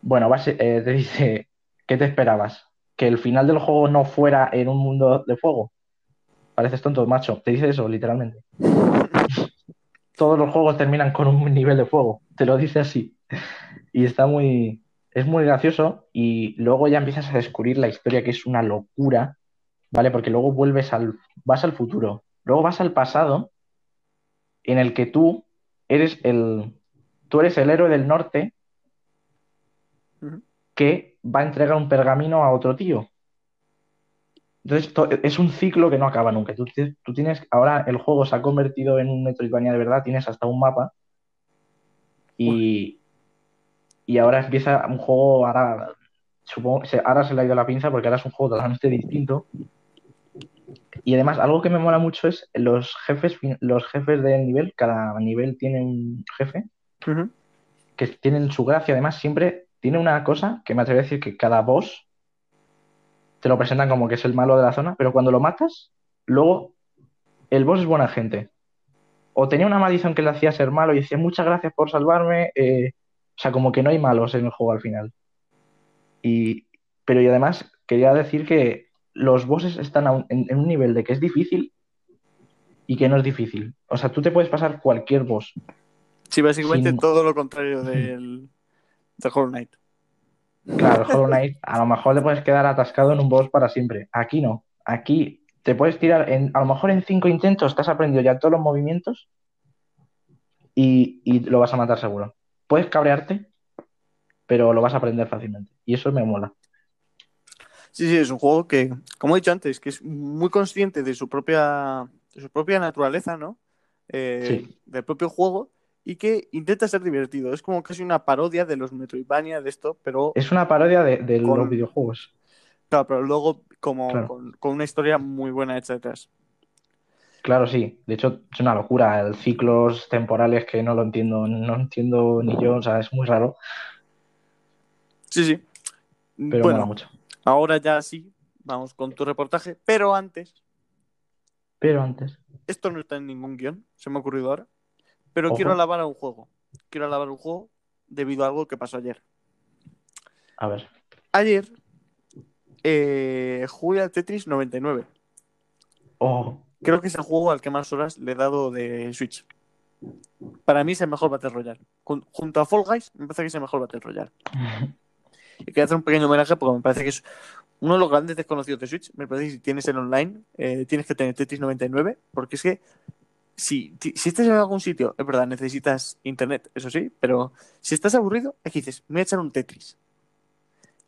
S2: bueno, base- eh, te dice, ¿qué te esperabas? ¿Que el final del juego no fuera en un mundo de fuego? Pareces tonto, macho. Te dice eso, literalmente. Todos los juegos terminan con un nivel de fuego. Te lo dice así. Y está muy... Es muy gracioso y luego ya empiezas a descubrir la historia que es una locura, ¿vale? Porque luego vuelves al... vas al futuro, luego vas al pasado en el que tú eres el... tú eres el héroe del norte que va a entregar un pergamino a otro tío. Entonces, to- es un ciclo que no acaba nunca. Tú, ti- tú tienes, ahora el juego se ha convertido en un Metroidvania de verdad, tienes hasta un mapa y, y ahora empieza un juego, ahora, supongo, se, ahora se le ha ido la pinza porque ahora es un juego totalmente distinto. Y además, algo que me mola mucho es los jefes, los jefes de nivel, cada nivel tiene un jefe que tienen su gracia. Además, siempre tiene una cosa que me atrevo a decir que cada boss te lo presentan como que es el malo de la zona, pero cuando lo matas, luego el boss es buena gente. O tenía una maldición que le hacía ser malo y decía muchas gracias por salvarme. eh, o sea, como que no hay malos en el juego al final. Y, pero y además quería decir que los bosses están un- en, en un nivel de que es difícil y que no es difícil. O sea, tú te puedes pasar cualquier boss.
S1: Sí, básicamente
S2: Sin-
S1: todo lo contrario del, del Hollow Knight.
S2: Claro, el Hollow Knight, a lo mejor te puedes quedar atascado en un boss para siempre. Aquí no. Aquí te puedes tirar, en, a lo mejor en cinco intentos te has aprendido ya todos los movimientos y, y lo vas a matar seguro. Puedes cabrearte, pero lo vas a aprender fácilmente. Y eso me mola.
S1: Sí, sí, es un juego que, como he dicho antes, que es muy consciente de su propia, de su propia naturaleza, ¿no? Eh,
S2: Sí.
S1: Del propio juego y que intenta ser divertido. Es como casi una parodia de los Metroidvania de esto, pero,
S2: Es una parodia de, de
S1: Con-
S2: los videojuegos.
S1: claro, pero luego como
S2: Claro.
S1: con, con una historia muy buena hecha detrás.
S2: Claro, sí. De hecho, es una locura. El ciclos temporales que no lo entiendo, no entiendo ni yo. O sea, es muy raro,
S1: Sí, sí.
S2: pero
S1: bueno,
S2: mucho.
S1: ahora ya sí, vamos con tu reportaje, pero antes,
S2: Pero antes.
S1: esto no está en ningún guion, se me ha ocurrido ahora, pero
S2: Ojo.
S1: quiero alabar a un juego. Quiero alabar un juego debido a algo que pasó ayer.
S2: A ver.
S1: Ayer eh, jugué al Tetris 99.
S2: Oh,
S1: Creo que es el juego al que más horas le he dado de Switch. Para mí es el mejor Battle Royale. Jun- junto a Fall Guys, me parece que es el mejor Battle Royale. Y quería hacer un pequeño homenaje porque me parece que es uno de los grandes desconocidos de Switch. Me parece que si tienes el online, eh, tienes que tener Tetris 99, porque es que si, si estás en algún sitio, es verdad, necesitas internet, eso sí, pero si estás aburrido, aquí dices, me voy a echar un Tetris.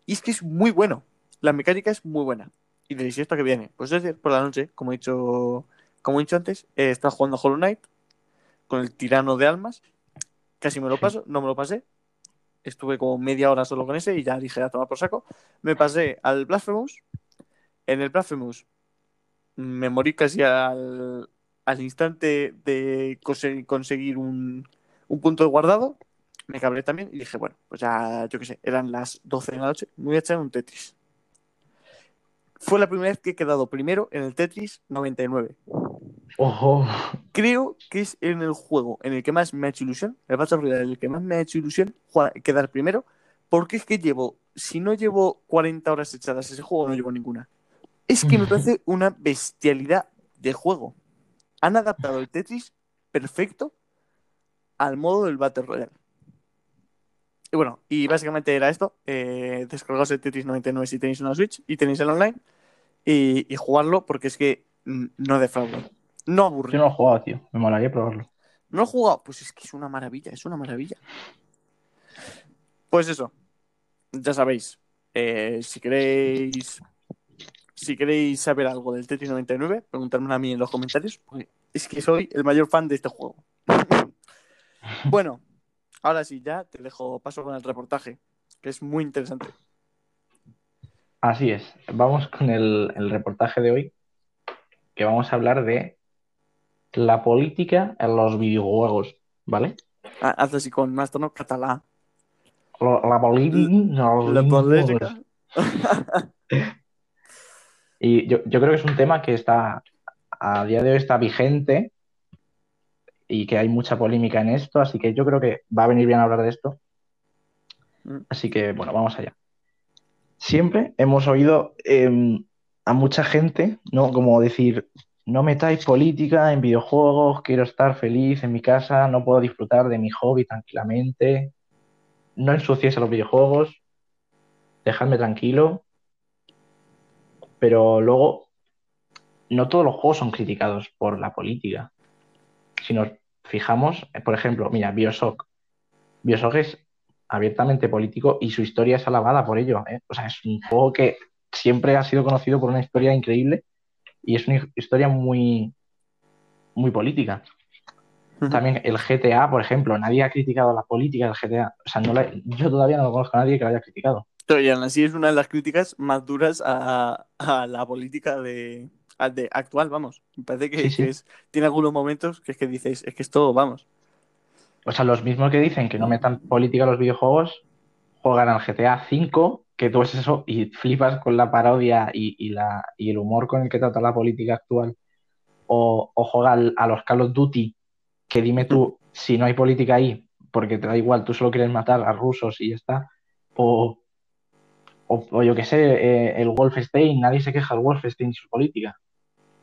S1: Y es que es muy bueno. La mecánica es muy buena. Y diréis, ¿y esto que viene? Pues es decir, por la noche, como he dicho, como he dicho antes, he estado jugando Hollow Knight con el tirano de almas. Casi me lo paso, no me lo pasé. Estuve como media hora solo con ese y ya dije a tomar por saco. Me pasé al Blasphemous. En el Blasphemous me morí casi al, al instante de conse- conseguir un, un punto de guardado. Me cabré también y dije, bueno, pues ya, yo qué sé, eran las 12 de la noche, me voy a echar un Tetris. Fue la primera vez que he quedado primero en el Tetris 99.
S2: ojo.
S1: Creo que es en el juego en el que más me ha hecho ilusión, el Battle Royale en el que más me ha hecho ilusión jugar- quedar primero, porque es que llevo, si no llevo 40 horas echadas a ese juego, no llevo ninguna. Es que me parece una bestialidad de juego. Han adaptado el Tetris perfecto al modo del Battle Royale. Y bueno, y básicamente era esto: eh, descargaos el Tetris 99 si tenéis una Switch y tenéis el online y, y jugarlo porque es que no defrauda. No aburre.
S2: Yo no lo he jugado, tío. Me molaría probarlo.
S1: ¿No he jugado? Pues es que es una maravilla, es una maravilla. Pues eso, ya sabéis, eh, si queréis si queréis saber algo del Tetris 99, preguntadme a mí en los comentarios, porque es que soy el mayor fan de este juego. bueno, ahora sí, ya te dejo paso con el reportaje, que es muy interesante.
S2: Así es. Vamos con el, el reportaje de hoy, que vamos a hablar de la política en los videojuegos, ¿vale?
S1: Ah, Haz así con más tono catalán.
S2: La, la política
S1: La política.
S2: Y yo, yo creo que es un tema que está, a día de hoy está vigente y que hay mucha polémica en esto, así que yo creo que va a venir bien hablar de esto.
S1: Mm.
S2: Así que, bueno, vamos allá. Siempre hemos oído em, a mucha gente, ¿no? Como decir, no metáis política en videojuegos, quiero estar feliz en mi casa, no puedo disfrutar de mi hobby tranquilamente, no ensuciéis a los videojuegos, dejadme tranquilo. Pero luego, no todos los juegos son criticados por la política. Si nos fijamos, eh, por ejemplo, mira, Bioshock. Bioshock es abiertamente político y su historia es alabada por ello. ¿eh? O sea, es un juego que siempre ha sido conocido por una historia increíble y es una historia muy, muy política. También el GTA, por ejemplo, nadie ha criticado la política del GTA. O sea, no la- yo todavía no conozco a nadie que la haya criticado.
S1: Pero y aún así es una de las críticas más duras a, a la política de, a- de actual, vamos. Me parece que,
S2: Sí, sí.
S1: que es- tiene algunos momentos que es que dices, es que esto, vamos.
S2: O sea, los mismos que dicen que no metan política a los videojuegos, juegan al GTA V, que tú ves eso y flipas con la parodia y, y la, y el humor con el que trata la política actual. O, o juega al- a los Call of Duty, que dime tú si no hay política ahí, porque te da igual, tú solo quieres matar a rusos y ya está. O, o, o yo qué sé, eh, el Wolfenstein, nadie se queja del Wolfenstein y su política.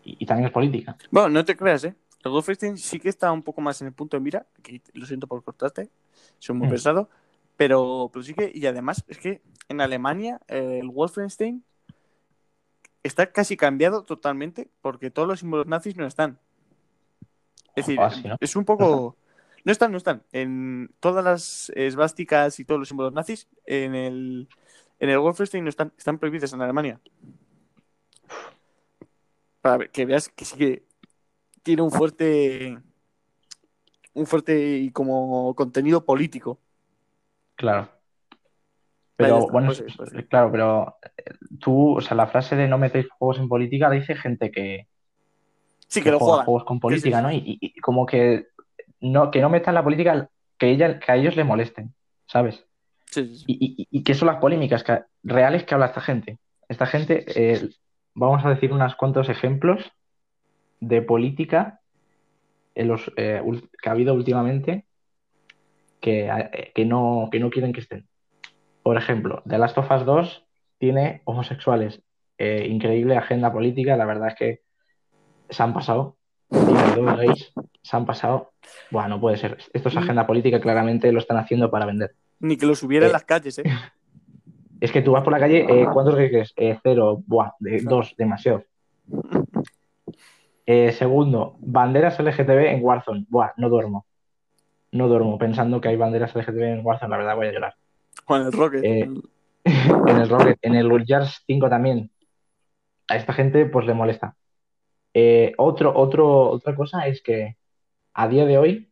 S2: Y, y también es política.
S1: Bueno, no te creas, ¿eh? El Wolfenstein sí que está un poco más en el punto de mira, que lo siento por cortarte, soy muy
S2: Mm.
S1: pesado, pero, pero sí que, y además es que en Alemania eh, el Wolfenstein está casi cambiado totalmente porque todos los símbolos nazis no están. Es decir,
S2: Ah,
S1: es un poco... No están, no están. En todas las esvásticas y todos los símbolos nazis, en el, en el Wolfenstein no están, están prohibidos en Alemania. Para que veas que sí que tiene un fuerte un fuerte y como contenido político.
S2: Claro. Pero bueno,
S1: pues pues sí.
S2: claro, pero eh, tú, o sea, la frase de no metéis juegos en política la dice gente que,
S1: Sí, que lo
S2: juega juegos con política,
S1: sí.
S2: ¿no? Y como que no, que no metan la política que, ella, que a ellos le molesten, ¿sabes? Y, y, qué son las polémicas que- reales que habla esta gente. Esta gente, eh, vamos a decir unos cuantos ejemplos de política eh, que ha habido últimamente que, eh, que, no, que quieren que estén. Por ejemplo, The Last of Us 2 tiene homosexuales. Increíble agenda política, la verdad es que se han pasado. Tiene se han pasado. Buah, no puede ser. Esto es agenda política, claramente lo están haciendo para vender.
S1: Ni que lo subiera en
S2: Eh,
S1: las calles, ¿eh?
S2: Es que tú vas por la calle, eh, ¿cuántos crees? Eh, cero, buah, de, dos, demasiado. Eh, segundo, banderas LGTB en Warzone. Buah, no duermo. No duermo pensando que hay banderas LGTB en Warzone, la verdad voy a llorar.
S1: Con el Rocket.
S2: En el Rocket, en el Jars 5 también. A esta gente pues le molesta. Otro, otro, otra cosa es que a día de hoy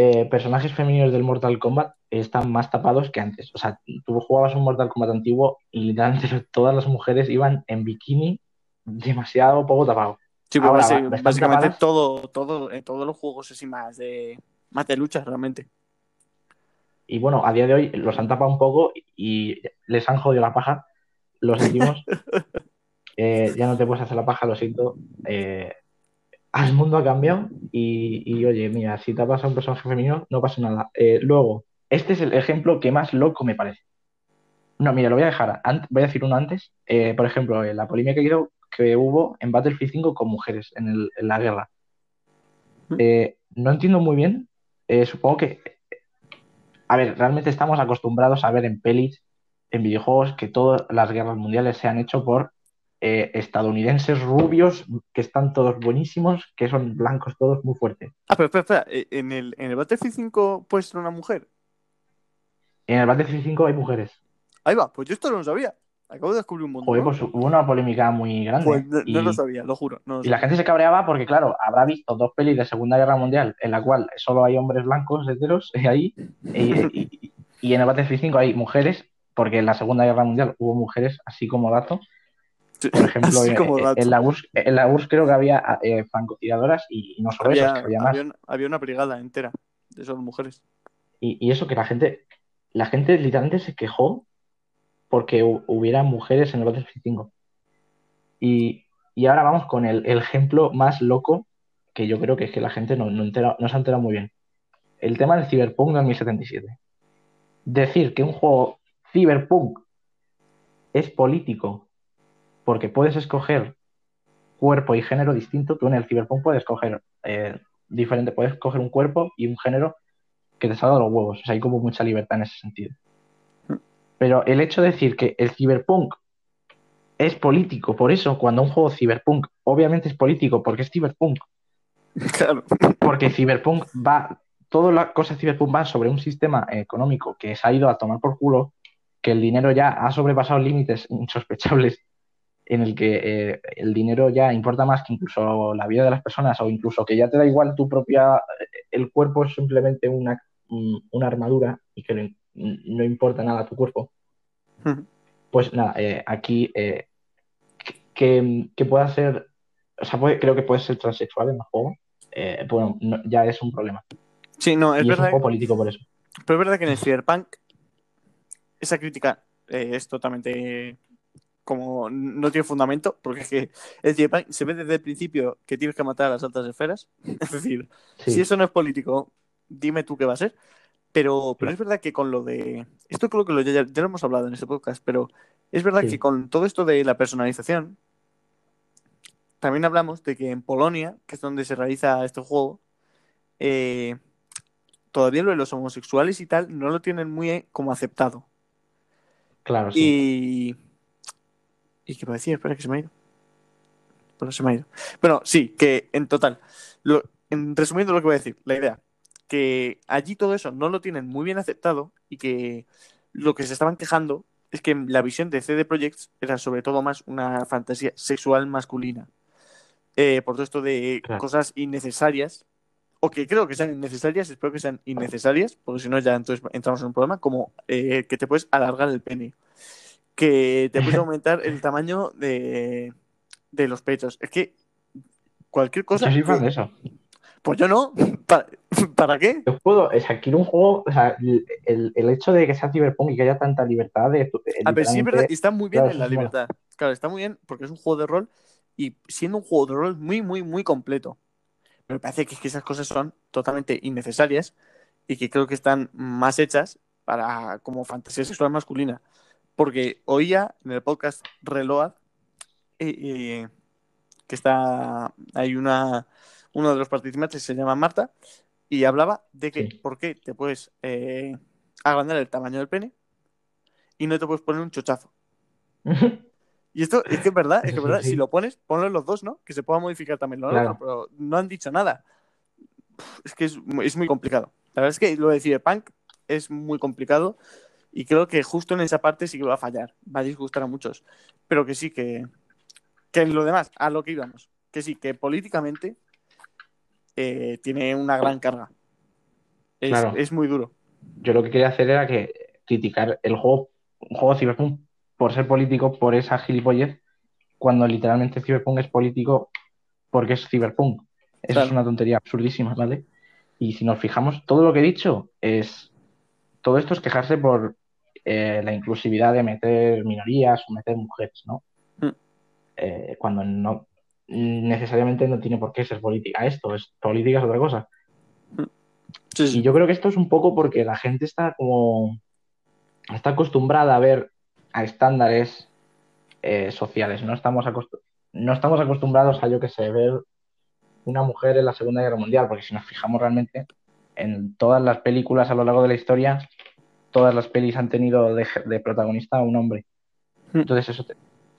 S2: eh, personajes femeninos del Mortal Kombat están más tapados que antes. O sea, tú jugabas un Mortal Kombat antiguo y literalmente todas las mujeres iban en bikini demasiado poco tapado.
S1: Sí,
S2: Ahora,
S1: básicamente
S2: tapadas.
S1: todo, todo, en todos los juegos así más de, más de lucha, realmente.
S2: Y bueno, a día de hoy los han tapado un poco y les han jodido la paja. Lo sentimos. Eh, ya no te puedes hacer la paja, lo siento. Eh, el mundo ha cambiado y, y, oye, mira, si tapas a un personaje femenino, no pasa nada. Eh, luego, este es el ejemplo que más loco me parece. No, mira, lo voy a dejar. Ant- voy a decir uno antes. Eh, por ejemplo, eh, la polémica que, que hubo en Battlefield 5 con mujeres en, el- en la guerra. Eh, no entiendo muy bien. Eh, supongo que a ver, realmente estamos acostumbrados a ver en pelis, en videojuegos, que todas las guerras mundiales se han hecho por eh, estadounidenses rubios, que están todos buenísimos, que son blancos todos muy fuertes.
S1: Ah, pero espera, espera. ¿En el, en el Battlefield 5 puede ser una mujer?
S2: En el Battlefield 5 hay mujeres.
S1: Ahí va, pues yo esto no lo sabía. Acabo de descubrir un mundo.
S2: Joder, pues hubo una polémica muy grande.
S1: Pues no, lo sabía, lo juro. no lo
S2: y la gente se cabreaba porque, claro, habrá visto dos pelis de Segunda Guerra Mundial en la cual solo hay hombres blancos heteros ahí y, y- y en el Battlefield 5 hay mujeres, porque en la Segunda Guerra Mundial hubo mujeres, así como dato. Por ejemplo, en,
S1: como dato.
S2: en la URSS, en la URSS creo que había eh, francotiradoras y, no solo
S1: había,
S2: que había más.
S1: había una, brigada entera de solo mujeres.
S2: Y eso que la gente, la gente literalmente se quejó porque hu- hubiera mujeres en el Battlefield 5. Y, y ahora vamos con el, el ejemplo más loco que yo creo que es que la gente no, no, entera- no se ha enterado muy bien. El tema del Cyberpunk 2077. Decir que un juego Cyberpunk es político porque puedes escoger cuerpo y género distinto, tú en el Cyberpunk puedes escoger eh, diferente, puedes escoger un cuerpo y un género que te salga los huevos. O sea, hay como mucha libertad en ese sentido. Pero el hecho de decir que el Cyberpunk es político, por eso cuando un juego Cyberpunk obviamente es político porque es Cyberpunk,
S1: Claro.
S2: porque Cyberpunk va, todas las cosas Cyberpunk van sobre un sistema económico que se ha ido a tomar por culo, que el dinero ya ha sobrepasado límites insospechables, en el que eh, el dinero ya importa más que incluso la vida de las personas, o incluso que ya te da igual tu propia, el cuerpo es simplemente una, un- una armadura y que no, no importa nada tu cuerpo. Pues nada, eh, aquí eh, que, que pueda ser, o sea, puede- creo que puede ser transexual en el juego, eh, bueno, no- ya es un problema.
S1: Sí, no, es
S2: y es un
S1: verdad,
S2: juego político por eso.
S1: pero es verdad que en el Cyberpunk esa crítica eh, es totalmente como no tiene fundamento, porque es que el se ve desde el principio que tienes que matar a las altas esferas. Es decir,
S2: Sí,
S1: si eso no es político, dime tú qué va a ser. Pero, pero es verdad que con lo de. Esto creo que lo, ya, ya lo hemos hablado en este podcast, pero es verdad
S2: Sí.
S1: que con todo esto de la personalización, también hablamos de que en Polonia, que es donde se realiza este juego, eh, todavía lo de los homosexuales y tal no lo tienen muy eh, como aceptado.
S2: claro, sí.
S1: Y. ¿Y qué iba a decir? Espera, que se me ha ido. Pero se me ha ido. Bueno, sí, que en total. Lo, en, resumiendo lo que voy a decir, la idea. Que allí todo eso no lo tienen muy bien aceptado y que lo que se estaban quejando es que la visión de CD Projekt era sobre todo más una fantasía sexual masculina. Eh, por todo esto de
S2: Claro.
S1: cosas innecesarias, o que creo que sean innecesarias, espero que sean innecesarias, porque si no ya entonces entramos en un problema, como eh, que te puedes alargar el pene, que te puedes aumentar el tamaño de, de los pechos. Es que cualquier cosa...
S2: Yo soy de eso.
S1: Pues yo no. ¿Para, ¿para qué?
S2: Yo puedo, o sea, quiero un juego, o sea, el, el- hecho de que sea Cyberpunk y que haya tanta libertad de...
S1: A ver, sí verdad, está muy bien
S2: claro,
S1: en la libertad. Claro, está muy bien porque es un juego de rol y siendo un juego de rol muy, muy, muy completo. Me parece que, es que esas cosas son totalmente innecesarias y que creo que están más hechas para como fantasía sexual masculina. Porque oía en el podcast Reload eh, eh, que está hay una uno de los participantes se llama Marta y hablaba de que
S2: Sí.
S1: por qué te puedes eh, agrandar el tamaño del pene y no te puedes poner un chochazo. Y esto es que es verdad, es que es verdad.
S2: sí.
S1: Si lo pones, ponlo los dos, ¿no? Que se pueda modificar también lo
S2: Claro.
S1: otro, pero no han dicho nada. Es que es, muy- es muy complicado. La verdad es que lo de Cyberpunk es muy complicado y creo que justo en esa parte sí que va a fallar. Va a disgustar a muchos. Pero que sí, que, que en lo demás, a lo que íbamos. Que sí, que políticamente eh, tiene una gran carga. Es,
S2: Claro.
S1: es muy duro.
S2: Yo lo que quería hacer era que criticar el juego, un juego Cyberpunk por ser político, por esa gilipollez, cuando literalmente Cyberpunk es político porque es Cyberpunk. Eso
S1: Claro.
S2: es una tontería absurdísima, ¿vale? Y si nos fijamos, todo lo que he dicho es. Todo esto es quejarse por eh, la inclusividad de meter minorías o meter mujeres, ¿no?
S1: Mm.
S2: Eh, cuando no necesariamente no tiene por qué ser política esto, es política es otra cosa.
S1: Sí,
S2: Y yo creo que esto es un poco porque la gente está como. está acostumbrada a ver a estándares eh, sociales. No estamos, no estamos acostumbrados a, yo que sé, ver una mujer en la Segunda Guerra Mundial, porque si nos fijamos realmente en todas las películas a lo largo de la historia, todas las pelis han tenido de, de protagonista a un hombre.
S1: Mm.
S2: Entonces, eso te-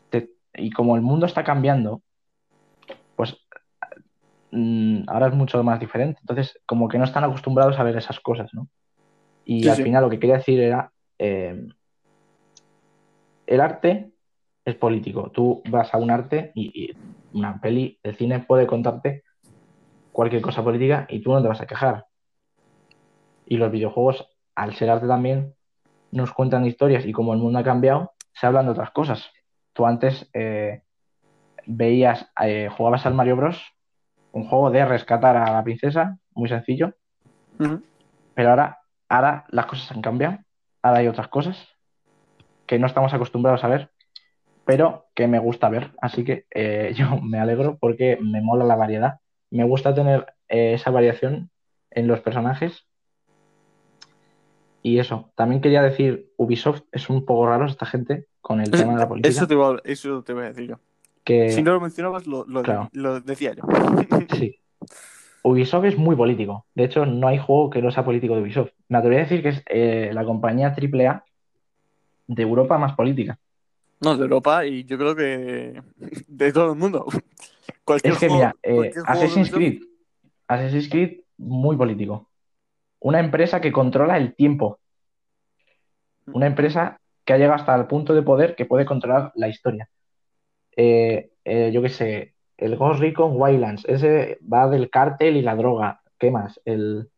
S2: te- y como el mundo está cambiando, pues mm, ahora es mucho más diferente. Entonces, como que no están acostumbrados a ver esas cosas, ¿no? Y
S1: Sí,
S2: al
S1: sí.
S2: final lo que quería decir era, eh, el arte es político. Tú vas a un arte y, y una peli, el cine puede contarte cualquier cosa política y tú no te vas a quejar. Y los videojuegos, al ser arte también, nos cuentan historias y como el mundo ha cambiado, se hablan de otras cosas. Tú antes eh, veías, eh, jugabas al Mario Bros, un juego de rescatar a la princesa, muy sencillo, pero ahora, ahora las cosas han cambiado, ahora hay otras cosas que no estamos acostumbrados a ver, pero que me gusta ver. Así que eh, yo me alegro porque me mola la variedad. Me gusta tener eh, esa variación en los personajes. Y eso, también quería decir, Ubisoft es un poco raro esta gente con el tema de la política.
S1: Eso te, voy a, eso te voy a decir yo.
S2: que,
S1: Si no lo mencionabas, lo, lo-
S2: claro.
S1: lo decía yo.
S2: Sí. Ubisoft es muy político. De hecho, no hay juego que no sea político de Ubisoft. Me atrevería a decir que es eh, la compañía AAA de Europa más política.
S1: No, de Europa y yo creo que de todo el mundo. Cualquier
S2: Es que,
S1: juego-
S2: mira, eh, Assassin's
S1: Ubisoft-
S2: Creed. Assassin's Creed, muy político. Una empresa que controla el tiempo. Una empresa que ha llegado hasta el punto de poder que puede controlar la historia. Eh, eh, yo qué sé, el Ghost Recon Wildlands, ese va del cártel y la droga. ¿Qué más? El,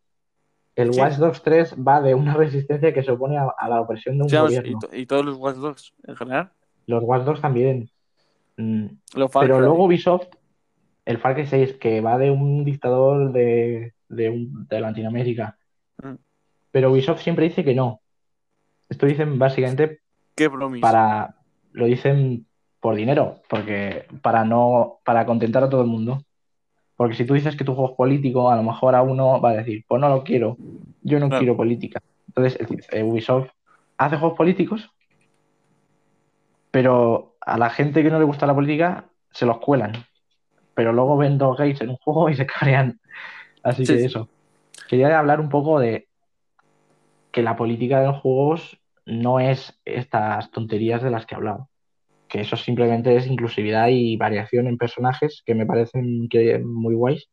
S2: el
S1: Sí.
S2: Watch Dogs 3 va de una resistencia que se opone a, a la opresión de un
S1: Sí, vamos, y,
S2: gobierno.
S1: y todos los Watch Dogs en general.
S2: Los Watch Dogs también. Mm, Pero luego Ubisoft, el Far Cry 6, que va de un dictador de, de, un- de Latinoamérica. Pero Ubisoft siempre dice que no. Esto dicen básicamente
S1: Qué
S2: para, lo dicen por dinero, porque para no, para contentar a todo el mundo. Porque si tú dices que tu juego es político, a lo mejor a uno va a decir, pues no lo quiero, yo no
S1: Claro.
S2: quiero política. Entonces, eh, Ubisoft hace juegos políticos, pero a la gente que no le gusta la política se los cuelan. Pero luego ven dos gays en un juego y se cabrean. Así
S1: Sí,
S2: que eso. Quería hablar un poco de que la política de los juegos no es estas tonterías de las que he hablado. Que eso simplemente es inclusividad y variación en personajes que me parecen que muy guays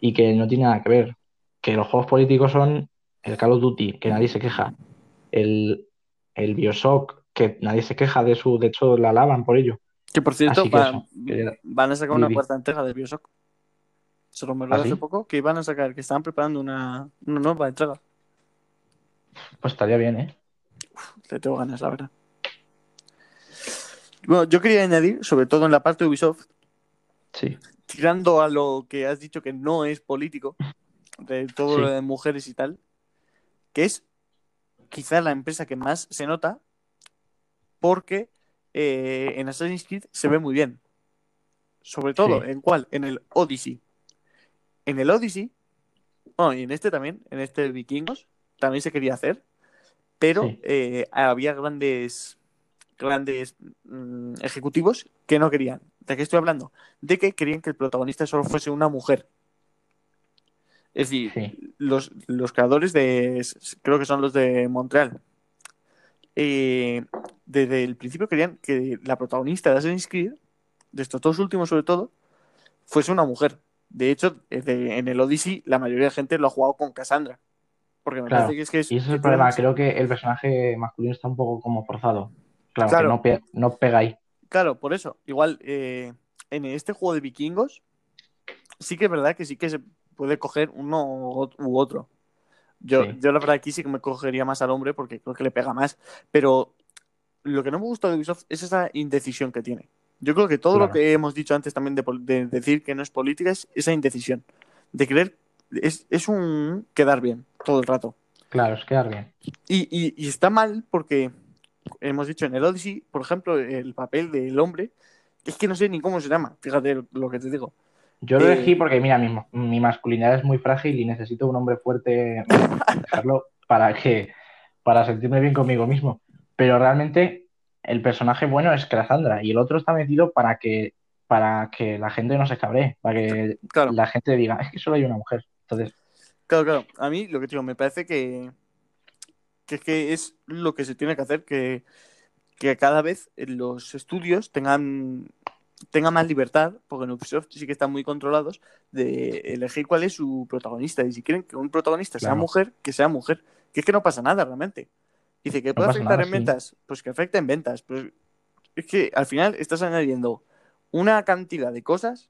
S2: y que no tiene nada que ver. Que los juegos políticos son el Call of Duty, que nadie se queja. El, el Bioshock, que nadie se queja de su, de hecho la alaban por ello.
S1: Que por cierto,
S2: Así que
S1: va-
S2: eso, quería-
S1: van a sacar una cuarta entrega de Bioshock. Se lo
S2: ¿Ah,
S1: hace
S2: sí?
S1: poco que iban a sacar, que estaban preparando una, una nueva entrega.
S2: Pues estaría bien, ¿eh?
S1: Le tengo ganas, la verdad. Bueno, yo quería añadir, sobre todo en la parte de Ubisoft,
S2: Sí,
S1: tirando a lo que has dicho que no es político, de todo
S2: Sí.
S1: lo de mujeres y tal, que es quizá la empresa que más se nota porque eh, en Assassin's Creed se ve muy bien. Sobre todo,
S2: Sí.
S1: ¿en cuál? En el Odyssey. En el Odyssey, bueno, y en este también, en este Vikingos, también se quería hacer, pero
S2: Sí.
S1: eh, había grandes, grandes mm, ejecutivos que no querían. ¿De qué estoy hablando? De que querían que el protagonista solo fuese una mujer. Es decir,
S2: sí,
S1: los, los creadores de, creo que son los de Montreal, eh, desde el principio querían que la protagonista de Assassin's Creed, de estos dos últimos sobre todo, fuese una mujer. De hecho, de- en el Odyssey la mayoría de gente lo ha jugado con Cassandra. Porque me
S2: Claro.
S1: parece que es que es...
S2: Y ese es el problema. Creo que el personaje masculino está un poco como forzado. Claro,
S1: Claro.
S2: que no, pe- no pega ahí.
S1: Claro, por eso. Igual, eh, en este juego de vikingos, sí que es verdad que sí que se puede coger uno u otro. Yo,
S2: Sí.
S1: yo la verdad aquí sí que me cogería más al hombre porque creo que le pega más. Pero lo que no me gusta de Ubisoft es esa indecisión que tiene. Yo creo que todo lo que hemos dicho antes también de, de decir que no es política es esa indecisión. De creer, es, es un quedar bien todo el rato.
S2: Claro, es quedar bien.
S1: Y, y- y está mal porque hemos dicho en el Odyssey, por ejemplo, el papel del hombre, es que no sé ni cómo se llama, fíjate lo que te digo.
S2: Yo lo
S1: Eh,
S2: elegí porque, mira, mi, mi masculinidad es muy frágil y necesito un hombre fuerte dejarlo para que para sentirme bien conmigo mismo. Pero realmente el personaje bueno es Cassandra y el otro está metido para que para que la gente no se cabree, para que
S1: Claro,
S2: la gente diga, es que solo hay una mujer. Entonces,
S1: claro, claro. A mí lo que digo, me parece que, que es que es lo que se tiene que hacer, que, que cada vez los estudios tengan, tengan más libertad, porque en Ubisoft sí que están muy controlados, de elegir cuál es su protagonista. Y si quieren que un protagonista sea mujer, que sea mujer. Que es que no pasa nada realmente. Dice que puede afectar
S2: nada,
S1: en
S2: sí.
S1: ventas, pues que afecte en ventas. Pues es que al final estás añadiendo una cantidad de cosas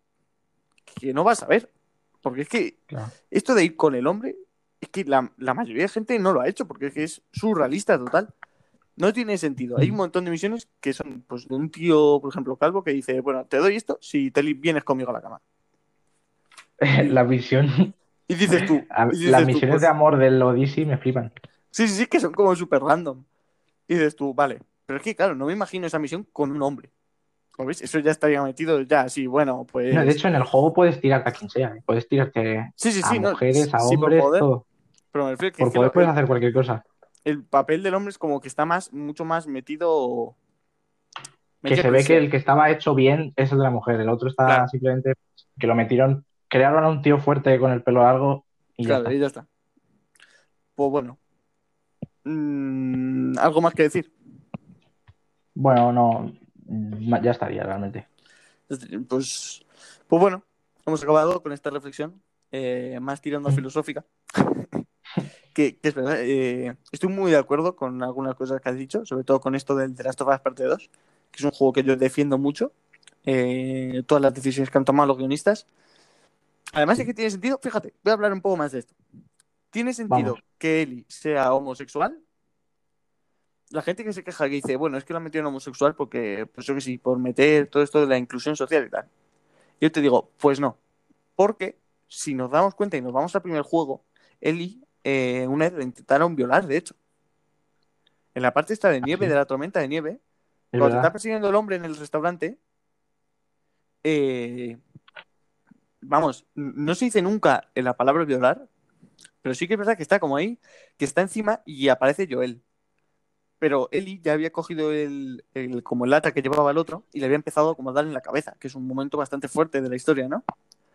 S1: que no vas a ver. Porque es que
S2: Claro.
S1: esto de ir con el hombre, es que la, la mayoría de gente no lo ha hecho, porque es que es surrealista total. No tiene sentido. Hay un montón de misiones que son pues de un tío, por ejemplo, calvo, que dice, bueno, te doy esto si te vienes conmigo a la cama.
S2: La visión,
S1: Y dices tú,
S2: a-
S1: y dices
S2: las
S1: tú,
S2: misiones
S1: pues,
S2: de amor del Odyssey me flipan.
S1: Sí, sí, sí, que son como súper random. Y dices tú, vale. Pero es que, claro, no me imagino esa misión con un hombre. ¿Lo ves? Eso ya estaría metido, ya, sí, bueno, pues.
S2: No, de hecho, en el juego puedes tirarte a quien sea. ¿eh? Puedes tirarte
S1: sí, sí,
S2: a
S1: no,
S2: mujeres, a
S1: sí, por
S2: hombres,
S1: poder,
S2: todo.
S1: pero me refiero que,
S2: Por
S1: que
S2: poder puedes
S1: el,
S2: hacer cualquier cosa.
S1: el papel del hombre es como que está más, mucho más metido.
S2: Que se ve que el que estaba hecho bien es el de la mujer. El otro está
S1: Claro.
S2: simplemente que lo metieron, crearon a un tío fuerte con el pelo largo y ya
S1: Claro,
S2: está.
S1: y ya está. Pues bueno. Mm, ¿Algo más que decir?
S2: Bueno, no, ya estaría realmente.
S1: Pues, pues bueno, hemos acabado con esta reflexión, eh, más tirando a
S2: Mm.
S1: filosófica. que, que es verdad, eh, estoy muy de acuerdo con algunas cosas que has dicho, sobre todo con esto del The Last of Us Parte 2, que es un juego que yo defiendo mucho. eh, todas las decisiones que han tomado los guionistas. Además es que tiene sentido, fíjate, voy a hablar un poco más de esto. ¿Tiene sentido
S2: Vamos.
S1: que Ellie sea homosexual? La gente que se queja que dice, bueno, es que la metieron homosexual porque, pues yo que sí, por meter todo esto de la inclusión social y tal. Yo te digo, pues no. Porque si nos damos cuenta y nos vamos al primer juego, Ellie eh, una vez la intentaron violar, de hecho. En la parte esta de nieve,
S2: ¿Ah, sí?
S1: de la tormenta de nieve,
S2: Es
S1: cuando te está persiguiendo el hombre en el restaurante, eh, vamos, no se dice nunca en la palabra violar, pero sí que es verdad que está como ahí, que está encima y aparece Joel. Pero Ellie ya había cogido el, el- como el lata que llevaba el otro y le había empezado como a dar en la cabeza, que es un momento bastante fuerte de la historia, ¿no?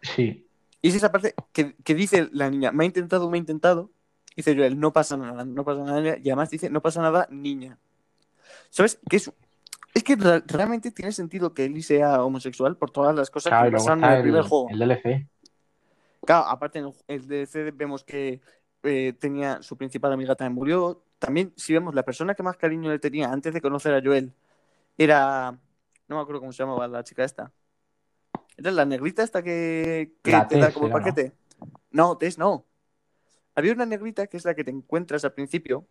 S2: Sí,
S1: Y es esa parte que, que dice la niña, me ha intentado, me ha intentado. Dice Joel, no pasa nada, no pasa nada. Y además dice, no pasa nada, niña. ¿Sabes? Que es, es que realmente tiene sentido que Ellie sea homosexual por todas las cosas
S2: claro, y
S1: que pasaron en el primer juego.
S2: el DLC.
S1: Claro, aparte en el, el DLC vemos que eh, tenía su principal amiga también murió. También, si vemos, la persona que más cariño le tenía antes de conocer a Joel era. No me acuerdo cómo se llamaba la chica esta. ¿Era la negrita esta que, te da como paquete? No, Tess no. Había una negrita que es la que te encuentras al principio,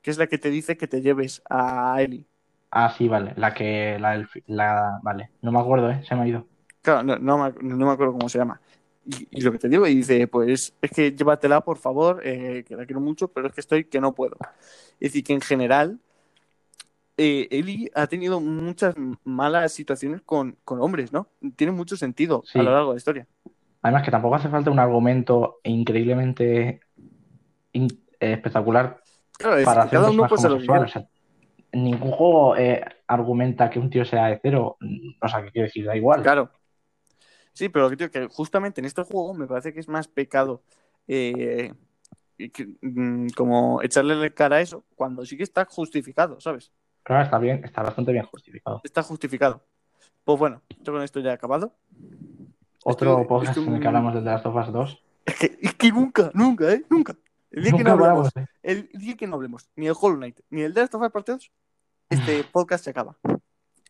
S1: que es la que te dice que te lleves a Ellie.
S2: Ah, sí, vale. La que, la, la, vale. No me acuerdo, ¿eh? Se me ha ido.
S1: Claro, no, no me, no me acuerdo cómo se llama. Y, y lo que te digo, y dice, pues es que llévatela, por favor, eh, que la quiero mucho, pero es que estoy que no puedo. Es decir, que en general, eh, Eli ha tenido muchas malas situaciones con, con hombres, ¿no? Tiene mucho sentido
S2: Sí.
S1: a lo largo de la historia.
S2: Además que tampoco hace falta un argumento increíblemente in- eh, espectacular
S1: Claro, es
S2: para hacer
S1: uno quiera.
S2: O sea, ningún juego eh, argumenta que un tío sea de cero. O sea, que quiero decir, da igual.
S1: Claro. Sí, pero lo que digo que justamente en este juego me parece que es más pecado eh, que, mm, como echarle la cara a eso cuando sí que está justificado, ¿sabes?
S2: Claro, está bien, está bastante bien justificado.
S1: Está justificado. Pues bueno, yo con esto ya he acabado.
S2: Otro
S1: Estoy-
S2: podcast
S1: estoy
S2: en el que hablamos de The Last of Us 2.
S1: Es que, es que nunca, nunca, ¿eh? Nunca. El día que
S2: Nunca
S1: no hablemos,
S2: hablamos, ¿eh?
S1: el día que no hablemos ni el Hollow Knight ni el The Last of Us Part 2, este podcast se acaba.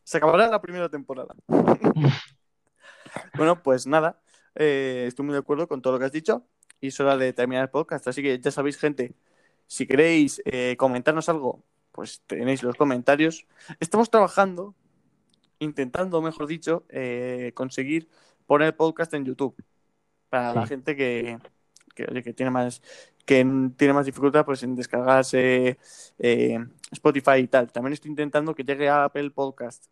S1: Se acabará la primera temporada. bueno, pues nada. eh, estoy muy de acuerdo con todo lo que has dicho. Y es hora de terminar el podcast. Así que ya sabéis, gente, si queréis eh, comentarnos algo, pues tenéis los comentarios. Estamos trabajando, intentando, mejor dicho, eh, conseguir poner el podcast en YouTube. Para la gente que, que, oye, que tiene más que tiene más dificultad pues en descargarse eh, Spotify y tal. También estoy intentando que llegue a Apple Podcast.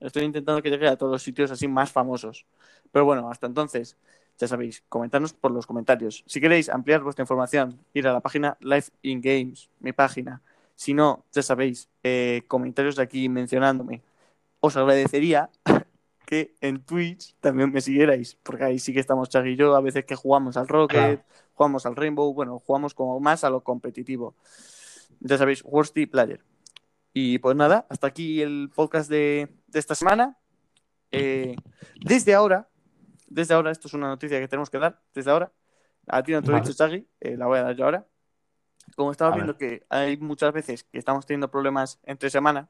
S1: Estoy intentando que llegue a todos los sitios así más famosos. Pero bueno, hasta entonces, ya sabéis, comentarnos por los comentarios. Si queréis ampliar vuestra información, ir a la página Live in Games, mi página. Si no, ya sabéis, eh, comentarios de aquí mencionándome. Os agradecería que en Twitch también me siguierais, porque ahí sí que estamos Chag y yo, a veces que jugamos al Rocket, jugamos al Rainbow, bueno, jugamos como más a lo competitivo. Ya sabéis, Worsty Player. Y pues nada, hasta aquí el podcast de, de esta semana. Eh, desde ahora, desde ahora, esto es una noticia que tenemos que dar, desde ahora, a ti no te lo he dicho, Chagui, eh, la voy a dar yo ahora. Como estaba
S2: A
S1: viendo
S2: ver.
S1: que hay muchas veces que estamos teniendo problemas entre semana,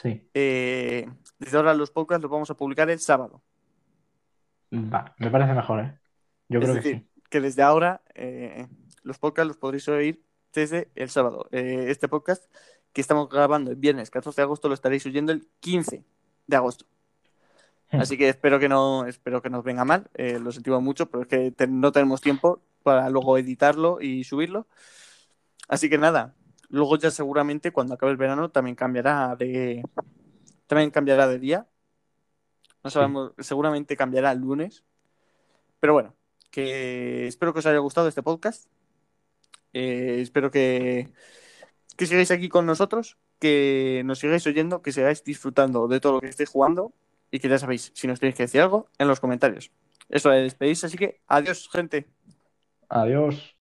S2: Sí.
S1: Eh, desde ahora los podcasts los vamos a publicar el sábado.
S2: Va, me parece mejor, ¿eh? Yo
S1: es
S2: creo
S1: decir,
S2: que sí.
S1: que desde ahora eh, los podcasts los podréis oír desde el sábado. Este podcast que estamos grabando el viernes 14 de agosto lo estaréis oyendo el 15 de agosto.
S2: Hmm.
S1: Así que espero que no, espero que nos venga mal. eh, lo sentimos mucho, pero es que te- no tenemos tiempo para luego editarlo y subirlo. Así que nada, luego ya seguramente cuando acabe el verano también cambiará de también cambiará de día. No sabemos, seguramente cambiará el lunes. Pero bueno, que espero que os haya gustado este podcast. Eh, espero que, que sigáis aquí con nosotros, que nos sigáis oyendo, que sigáis disfrutando de todo lo que estéis jugando y que ya sabéis, si nos tenéis que decir algo, en los comentarios. Eso es, despedís, así que adiós, gente.
S2: Adiós.